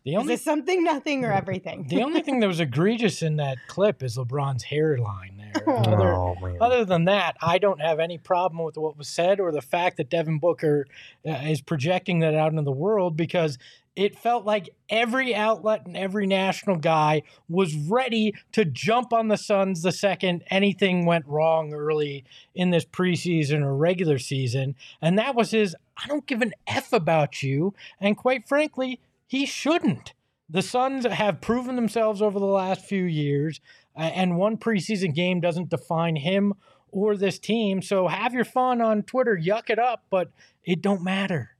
The Is only this something, nothing, or everything? the only thing that was egregious in that clip is LeBron's hairline there. Oh. Other, Oh, man. other than that, I don't have any problem with what was said or the fact that Devin Booker uh, is projecting that out into the world because it felt like every outlet and every national guy was ready to jump on the Suns the second anything went wrong early in this preseason or regular season. And that was his I don't give an F about you. And quite frankly, he shouldn't. The Suns have proven themselves over the last few years, uh, and one preseason game doesn't define him or this team. So have your fun on Twitter, yuck it up, but it don't matter.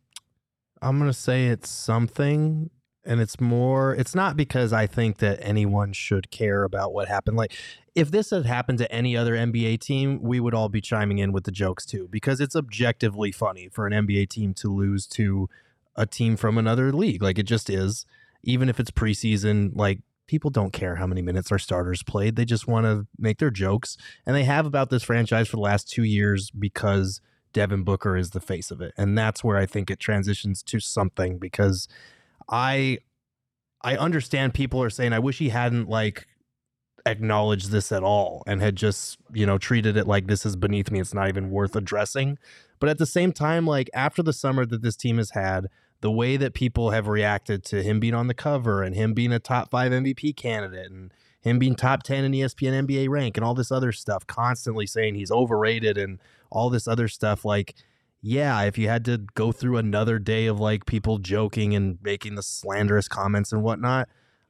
I'm gonna say it's something, and it's more. It's not because I think that anyone should care about what happened. Like, if this had happened to any other NBA team, we would all be chiming in with the jokes too, because it's objectively funny for an NBA team to lose to a team from another league. Like, it just is. Even if it's preseason, like people don't care how many minutes our starters played. They just want to make their jokes. And they have about this franchise for the last two years because Devin Booker is the face of it. And that's where I think it transitions to something because I I understand people are saying I wish he hadn't like acknowledged this at all and had just, you know, treated it like this is beneath me. It's not even worth addressing. But at the same time, like after the summer that this team has had, the way that people have reacted to him being on the cover and him being a top five MVP candidate and him being top 10 in ESPN NBA rank and all this other stuff, constantly saying he's overrated and all this other stuff. Like, yeah, if you had to go through another day of like people joking and making the slanderous comments and whatnot,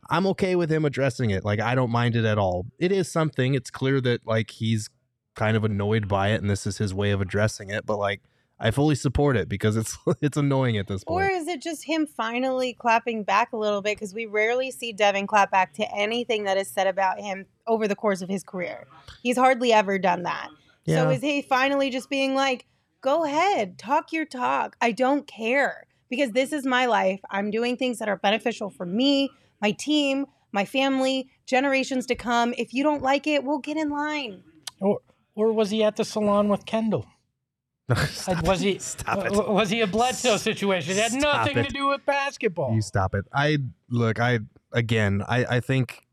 I'm okay with him addressing it. Like, I don't mind it at all. It is something. It's clear that like he's kind of annoyed by it and this is his way of addressing it. But like, I fully support it because it's it's annoying at this point. Or is it just him finally clapping back a little bit? Because we rarely see Devin clap back to anything that is said about him over the course of his career. He's hardly ever done that. So is he finally just being like, go ahead, talk your talk. I don't care because this is my life. I'm doing things that are beneficial for me, my team, my family, generations to come. If you don't like it, we'll get in line. Or or was he at the salon with Kendall? Stop was he? Stop it. Was he a Bledsoe situation? It had Stop nothing it. to do with basketball. You stop it. I look. I again. I I think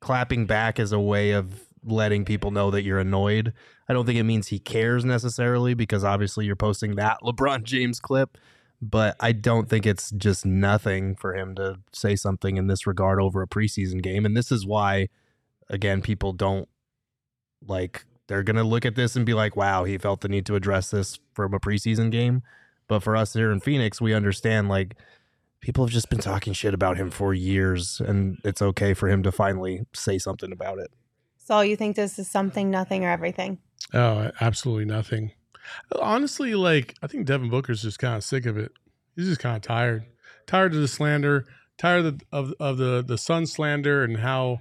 clapping back is a way of letting people know that you're annoyed. I don't think it means he cares necessarily because obviously you're posting that LeBron James clip. But I don't think it's just nothing for him to say something in this regard over a preseason game. And this is why, again, people don't like they're gonna look at this and be like, "Wow, he felt the need to address this from a preseason game." But for us here in Phoenix, we understand like people have just been talking shit about him for years, and it's okay for him to finally say something about it. So you think this is something, nothing, or everything? Oh, absolutely nothing. Honestly, like I think Devin Booker's just kind of sick of it. He's just kind of tired, tired of the slander, tired of, of of the the Sun slander and how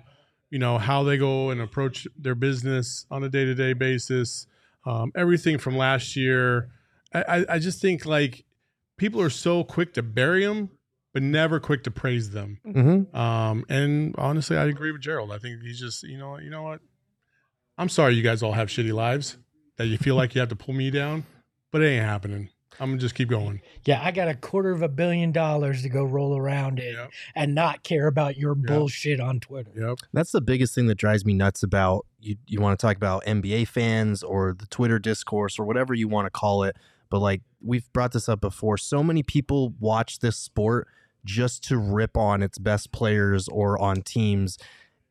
you know how they go and approach their business on a day to day basis. Um, everything from last year, I, I I just think like people are so quick to bury them, but never quick to praise them. Mm-hmm. Um, and honestly, I agree with Gerald. I think he's just, you know, you know what? I'm sorry you guys all have shitty lives that you feel like you have to pull me down, but it ain't happening. I'm gonna just keep going. Yeah, I got a quarter of a billion dollars to go roll around in Yep. and not care about your Yep. bullshit on Twitter. Yep. That's the biggest thing that drives me nuts about you. You want to talk about NBA fans or the Twitter discourse or whatever you want to call it, but like we've brought this up before. So many people watch this sport just to rip on its best players or on teams,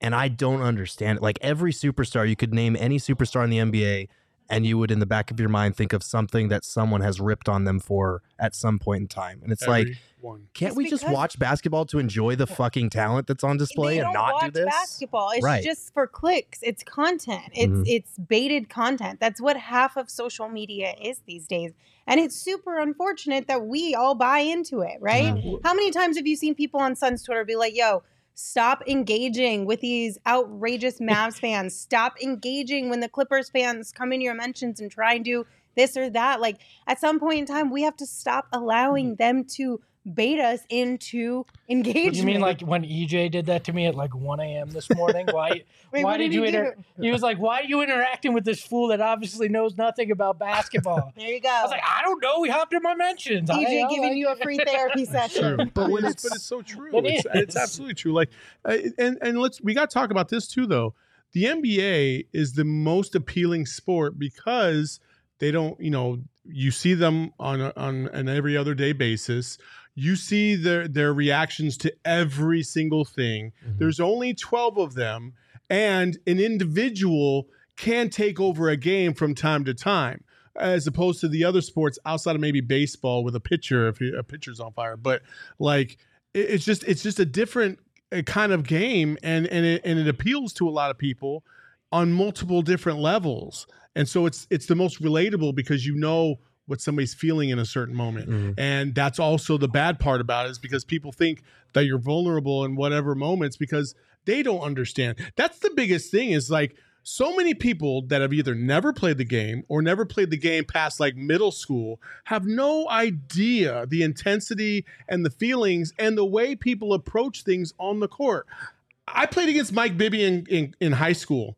and I don't understand it. Like every superstar, you could name any superstar in the NBA. And you would, in the back of your mind, think of something that someone has ripped on them for at some point in time. And it's like, Everyone. can't It's we just watch basketball to enjoy the fucking talent that's on display and don't not watch do this? basketball. It's Right. just for clicks. It's content. It's Mhm. it's baited content. That's what half of social media is these days. And it's super unfortunate that we all buy into it, right? Mhm. How many times have you seen people on Sun's Twitter be like, "Yo, stop engaging with these outrageous Mavs fans. Stop engaging when the Clippers fans come in your mentions and try and do this or that." Like at some point in time, we have to stop allowing mm. them to bait us into engagement. What you mean like when EJ did that to me at like 1 a.m. this morning? Why? Wait, why what did you he inter- He was like, "Why are you interacting with this fool that obviously knows nothing about basketball?" There you go. I was like, "I don't know." We hopped in my mentions. EJ I giving like you a free therapy session. True. But when it's but it's so true. It It's, it's absolutely true. Like, and and let's we got to talk about this too, though. The NBA is the most appealing sport because they don't, you know, you see them on a, on an every other day basis. You see their their reactions to every single thing. There's only 12 of them, and an individual can take over a game from time to time, as opposed to the other sports outside of maybe baseball with a pitcher if a pitcher's on fire. But like, it's just it's just a different uh, kind of game, and and it, and it appeals to a lot of people on multiple different levels. And so it's it's the most relatable because you know what somebody's feeling in a certain moment. Mhm. And that's also the bad part about it is because people think that you're vulnerable in whatever moments because they don't understand. That's the biggest thing is like so many people that have either never played the game or never played the game past like middle school have no idea the intensity and the feelings and the way people approach things on the court. I played against Mike Bibby in, in, in high school.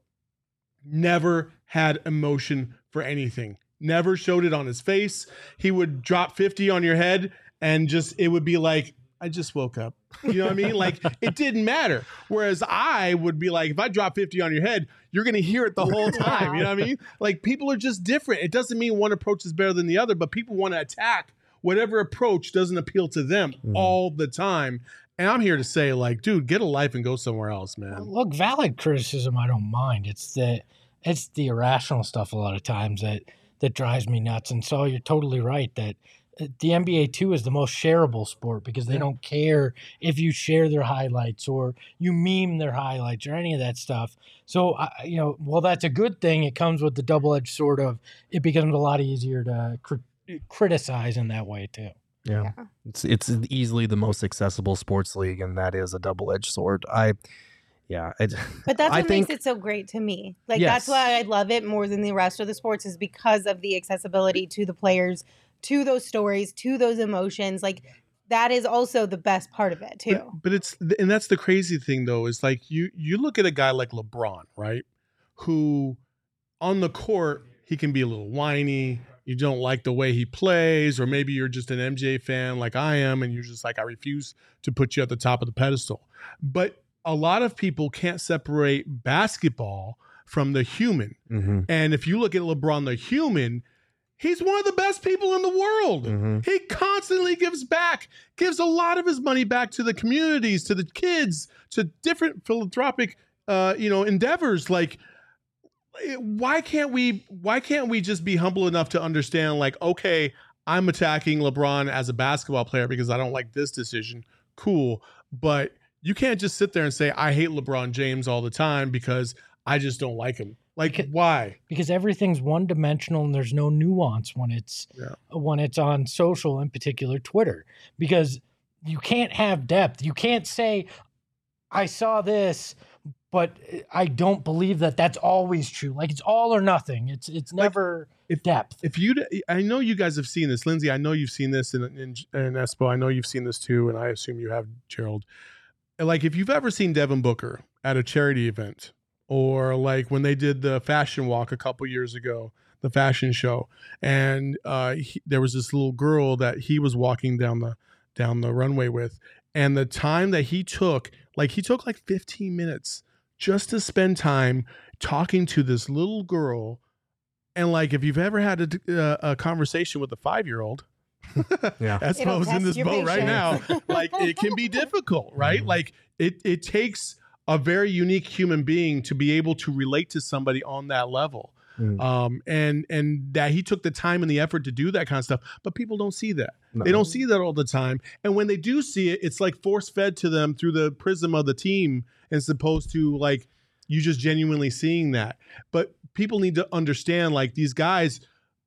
Never had emotion for anything. Never showed it on his face. He would drop 50 on your head and just, it would be like, I just woke up. You know what I mean? Like it didn't matter. Whereas I would be like, if I drop 50 on your head, you're going to hear it the whole time. You know what I mean? Like people are just different. It doesn't mean one approach is better than the other, but people want to attack whatever approach doesn't appeal to them mm. all the time. And I'm here to say, like, dude, get a life and go somewhere else, man. Look, valid criticism, I don't mind. It's the it's the irrational stuff a lot of times that that drives me nuts. And so you're totally right that uh, the NBA too is the most shareable sport because they don't care if you share their highlights or you meme their highlights or any of that stuff. So I you know, well, that's a good thing. It comes with the double edged sword of it becomes a lot easier to cri- criticize in that way too. Yeah. It's it's easily the most accessible sports league, and that is a double edged sword. I, yeah, But that's I what think, makes it so great to me. Like Yes. that's why I love it more than the rest of the sports is because of the accessibility to the players, to those stories, to those emotions. Like that is also the best part of it too. But, but it's and that's the crazy thing though is like you you look at a guy like LeBron, right? Who on the court he can be a little whiny. You don't like the way he plays, or maybe you're just an MJ fan like I am, and you're just like I refuse to put you at the top of the pedestal. But a lot of people can't separate basketball from the human. Mhm. And if you look at LeBron, the human, he's one of the best people in the world. Mhm. He constantly gives back, gives a lot of his money back to the communities, to the kids, to different philanthropic, uh, you know, endeavors. Like, eh, why can't we? Why can't we just be humble enough to understand? Like, okay, I'm attacking LeBron as a basketball player because I don't like this decision. Cool, but you can't just sit there and say I hate LeBron James all the time because I just don't like him. Like, why? because everything's one dimensional and there's no nuance when it's Yeah. when it's on social in particular Twitter because you can't have depth. You can't say I saw this but I don't believe that that's always true. Like it's all or nothing. It's it's never if, depth. If you, I know you guys have seen this, Lindsay. I know you've seen this in in, in Espo. I know you've seen this too, and I assume you have, Gerald. Like if you've ever seen Devin Booker at a charity event, or like when they did the fashion walk a couple years ago, the fashion show, and uh, he, there was this little girl that he was walking down the down the runway with, and the time that he took, like he took like 15 minutes just to spend time talking to this little girl. And like if you've ever had a, uh, a conversation with a five year old Yeah. as It'll opposed in this your boat right now. Like it can be difficult right? Like it it takes a very unique human being to be able to relate to somebody on that level. Mm. um and and that he took the time and the effort to do that kind of stuff but people don't see that. No. they don't see that all the time. And when they do see it it's like force fed to them through the prism of the team as opposed to like you just genuinely seeing that. But people need to understand like these guys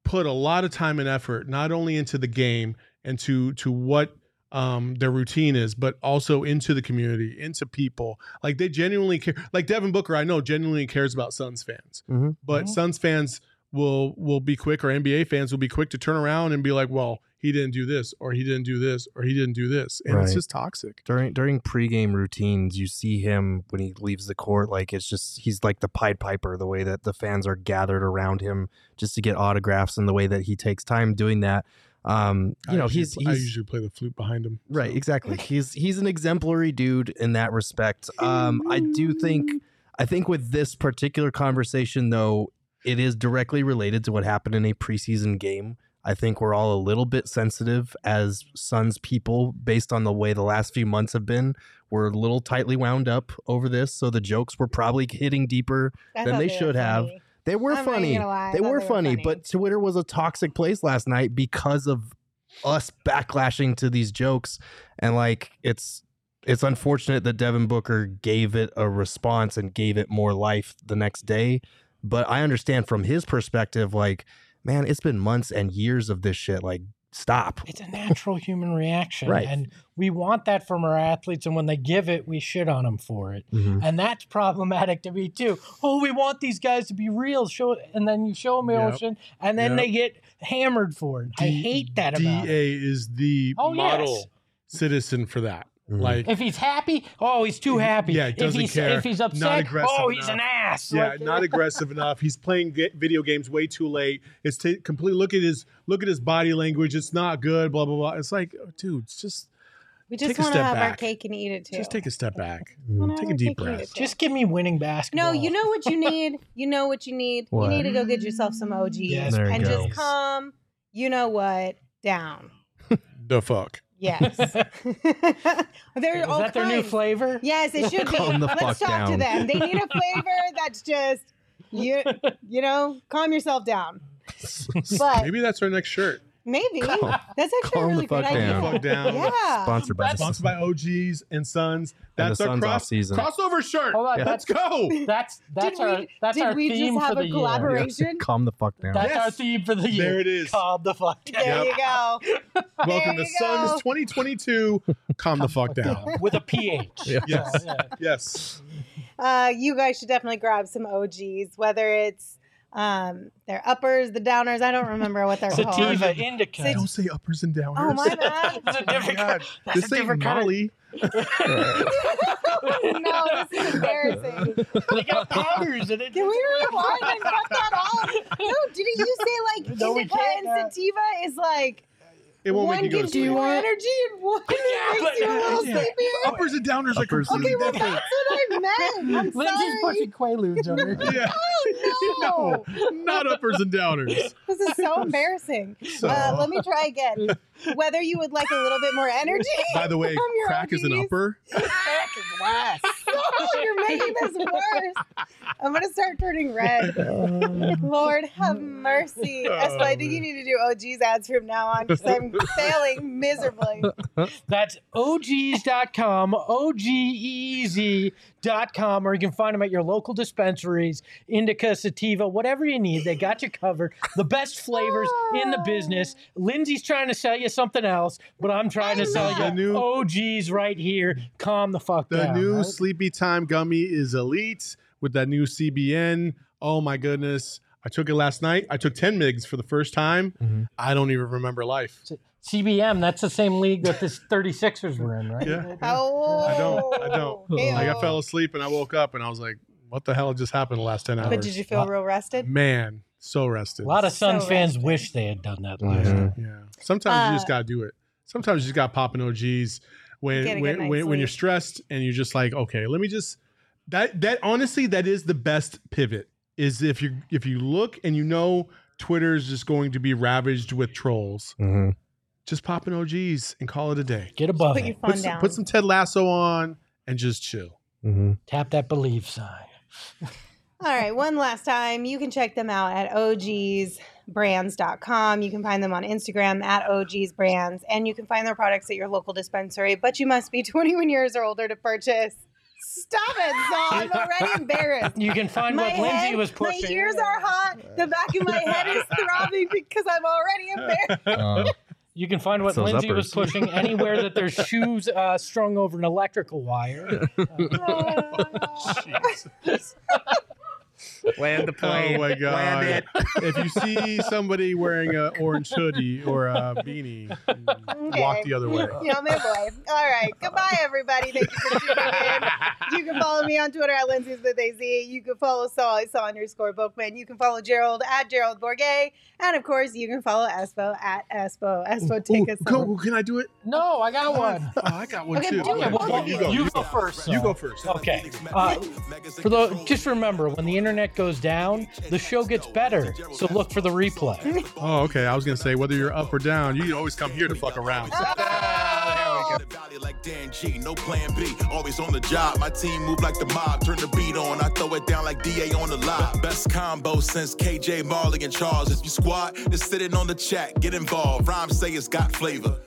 put a lot of time and effort not only into the game and to to what um their routine is but also into the community into people. Like they genuinely care like devin booker i know genuinely cares about suns fans. Mhm. but suns fans will will be quick or nba fans will be quick to turn around and be like well he didn't do this or he didn't do this or he didn't do this and it's just toxic during during pregame routines, you see him when he leaves the court. Like it's just he's like the Pied Piper. The way that the fans are gathered around him just to get autographs, and the way that he takes time doing that. Um, you I know, usually he's, pl- I usually play the flute behind him right, so. exactly. He's he's an exemplary dude in that respect. Um, I do think I think with this particular conversation though, it is directly related to what happened in a preseason game. I think we're all a little bit sensitive as Suns people based on the way the last few months have been. We're a little tightly wound up over this, so the jokes were probably hitting deeper I than thought they should have. funny. They were I'm funny. gonna lie, I They were they were funny, funny. but Twitter was a toxic place last night because of us backlashing to these jokes. And like it's it's unfortunate that Devin Booker gave it a response and gave it more life the next day. But I understand from his perspective, like, man, it's been months and years of this shit. Like, stop. It's a natural human reaction. Right. And we want that from our athletes. And when they give it, we shit on them for it. Mhm. And that's problematic to me too. Oh, we want these guys to be real. Show and then you show them Yep. emotion, and then Yep. they get hammered for it. I D- hate that about it. DA is the Oh, model yes. citizen for that. Mm. Like If he's happy, oh, he's too happy. Yeah, if doesn't he's, care. If he's Not upset, aggressive oh, he's enough. an ass. Yeah, Like- not aggressive enough. He's playing video games way too late. It's t- complete. Look at his look at his body language. It's not good. Blah blah blah. It's like, oh, dude, it's just We just want to step have our cake and eat it too. just take a step back. Wanna Take a deep our cake and eat breath. Just give me winning basketball. No, you know what you need. You know what you need. What? You need to go get yourself some OGeez Yes, and just calm. You know what? Down. The fuck. Yes. They're Is all that their new flavor? Yes, it should be. Calm the Let's fuck talk to down. them. They need a flavor that's just you. You know, calm yourself down. But Maybe that's our next shirt. Maybe that's actually a really good fuck idea. down. Fuck down. Yeah. Sponsored by Sponsored by OGeez and Sons. That's the our Suns cross off-season. crossover shirt. Hold on, Yeah. Let's go. That's that's Did our we- that's did our we theme just for have the a year. collaboration? Calm the fuck down. That's our theme for the year. There it is. Calm the fuck down. There you go. Welcome There to you Suns 2022. Calm the fuck down. With a PH. Yes. Yeah. Yes. Uh, you guys should definitely grab some OGeez, whether it's um, their uppers, the downers. I don't remember what they're called. Sativa indica. Sit- Don't say uppers and downers. Oh my bad. That's a Oh different God. kind- that's This a ain't different kind of- Molly. no, this is embarrassing. They got powders in it. Can we rewind and cut that off? No, didn't you say like No, indica and sativa is like It won't one make you go to gives you sleep. more energy and one makes you a little yeah. sleepier? Uppers and downers are Uppers completely Okay, well different. that's what I meant. I'm Lindsay's sorry. pushing Quaaludes on her. Yeah. Oh no. no, not uppers and downers. This is so embarrassing. Uh, let me try again. Whether you would like a little bit more energy. By the way, from your crack is an OGs. upper. No, you're making this worse. I'm gonna start turning red. Lord have mercy. That's why I think you need to do OGeez ads from now on because I'm failing miserably. That's OGeez.com, O-G-E-E-Z.com, or you can find them at your local dispensaries, indica, sativa, whatever you need. They got you covered. The best flavors in the business. Lindsay's trying to sell you something else, but I'm trying to sell The you new- OGeez right here. Calm the fuck The down. The new right? Sleepy Time gummy is elite with that new CBN. Oh my goodness. I took it last night. I took 10 MIGs for the first time. Mhm. I don't even remember life. CBM, that's the same league that the 36ers were in, right? Yeah. Oh, I don't. I don't. Like I fell asleep and I woke up and I was like, what the hell just happened the last 10 hours? But did you feel real rested? Man, so rested. A lot of So Suns fans rested. wish they had done that last Mhm. time. Yeah. Sometimes you just Uh, got to do it. Sometimes you just got popping OGeez when Get when when, when you're stressed and you're just like, okay, let me just that that honestly that is the best pivot is if you if you look and you know Twitter is just going to be ravaged with trolls. Mhm. Just pop in OGeez and call it a day. Get above Put your it. phone Put some, put some Ted Lasso on and just chill. Mhm. Tap that believe sign. All right, one last time. You can check them out at ogeezbrands.com. You can find them on Instagram at ogeezbrands, and you can find their products at your local dispensary, but you must be 21 years or older to purchase. Stop it, Saul. I'm already embarrassed. You can find my what Lindsay head, was pushing. My ears are hot. The back of my head is throbbing because I'm already embarrassed. Uh, You can find what Those Lindsay was pushing anywhere that there's shoes uh, strung over an electrical wire. Land the plane. Oh my god! if you see somebody wearing an orange hoodie or a beanie, walk the other way. You know, my boy. All right. Goodbye, everybody. Thank you for tuning in. You can follow me on Twitter at Lindsay's with AZ. You can follow Saul, Saul underscore Bookman. You can follow Gerald at Gerald Bourguet. And of course, you can follow Espo at Espo. Espo, take us Go, home. can I do it? No, I got one. Oh, I got one Okay, too. Okay, Well, you go. You You go go. first. You go first. Okay. Uh, for the just remember when the internet goes down, the show gets better. So look for the replay. Oh, okay. I was gonna say whether you're up or down, you can always come here to fuck around. Ah! The valley like Dan G, no plan B. Always on the job. My team move like the mob. Turn the beat on. I throw it down like DA on the lot. Best combo since KJ Majerle and Charles. If you squad, just sitting on the chat. Get involved. Rhymes say it's got flavor.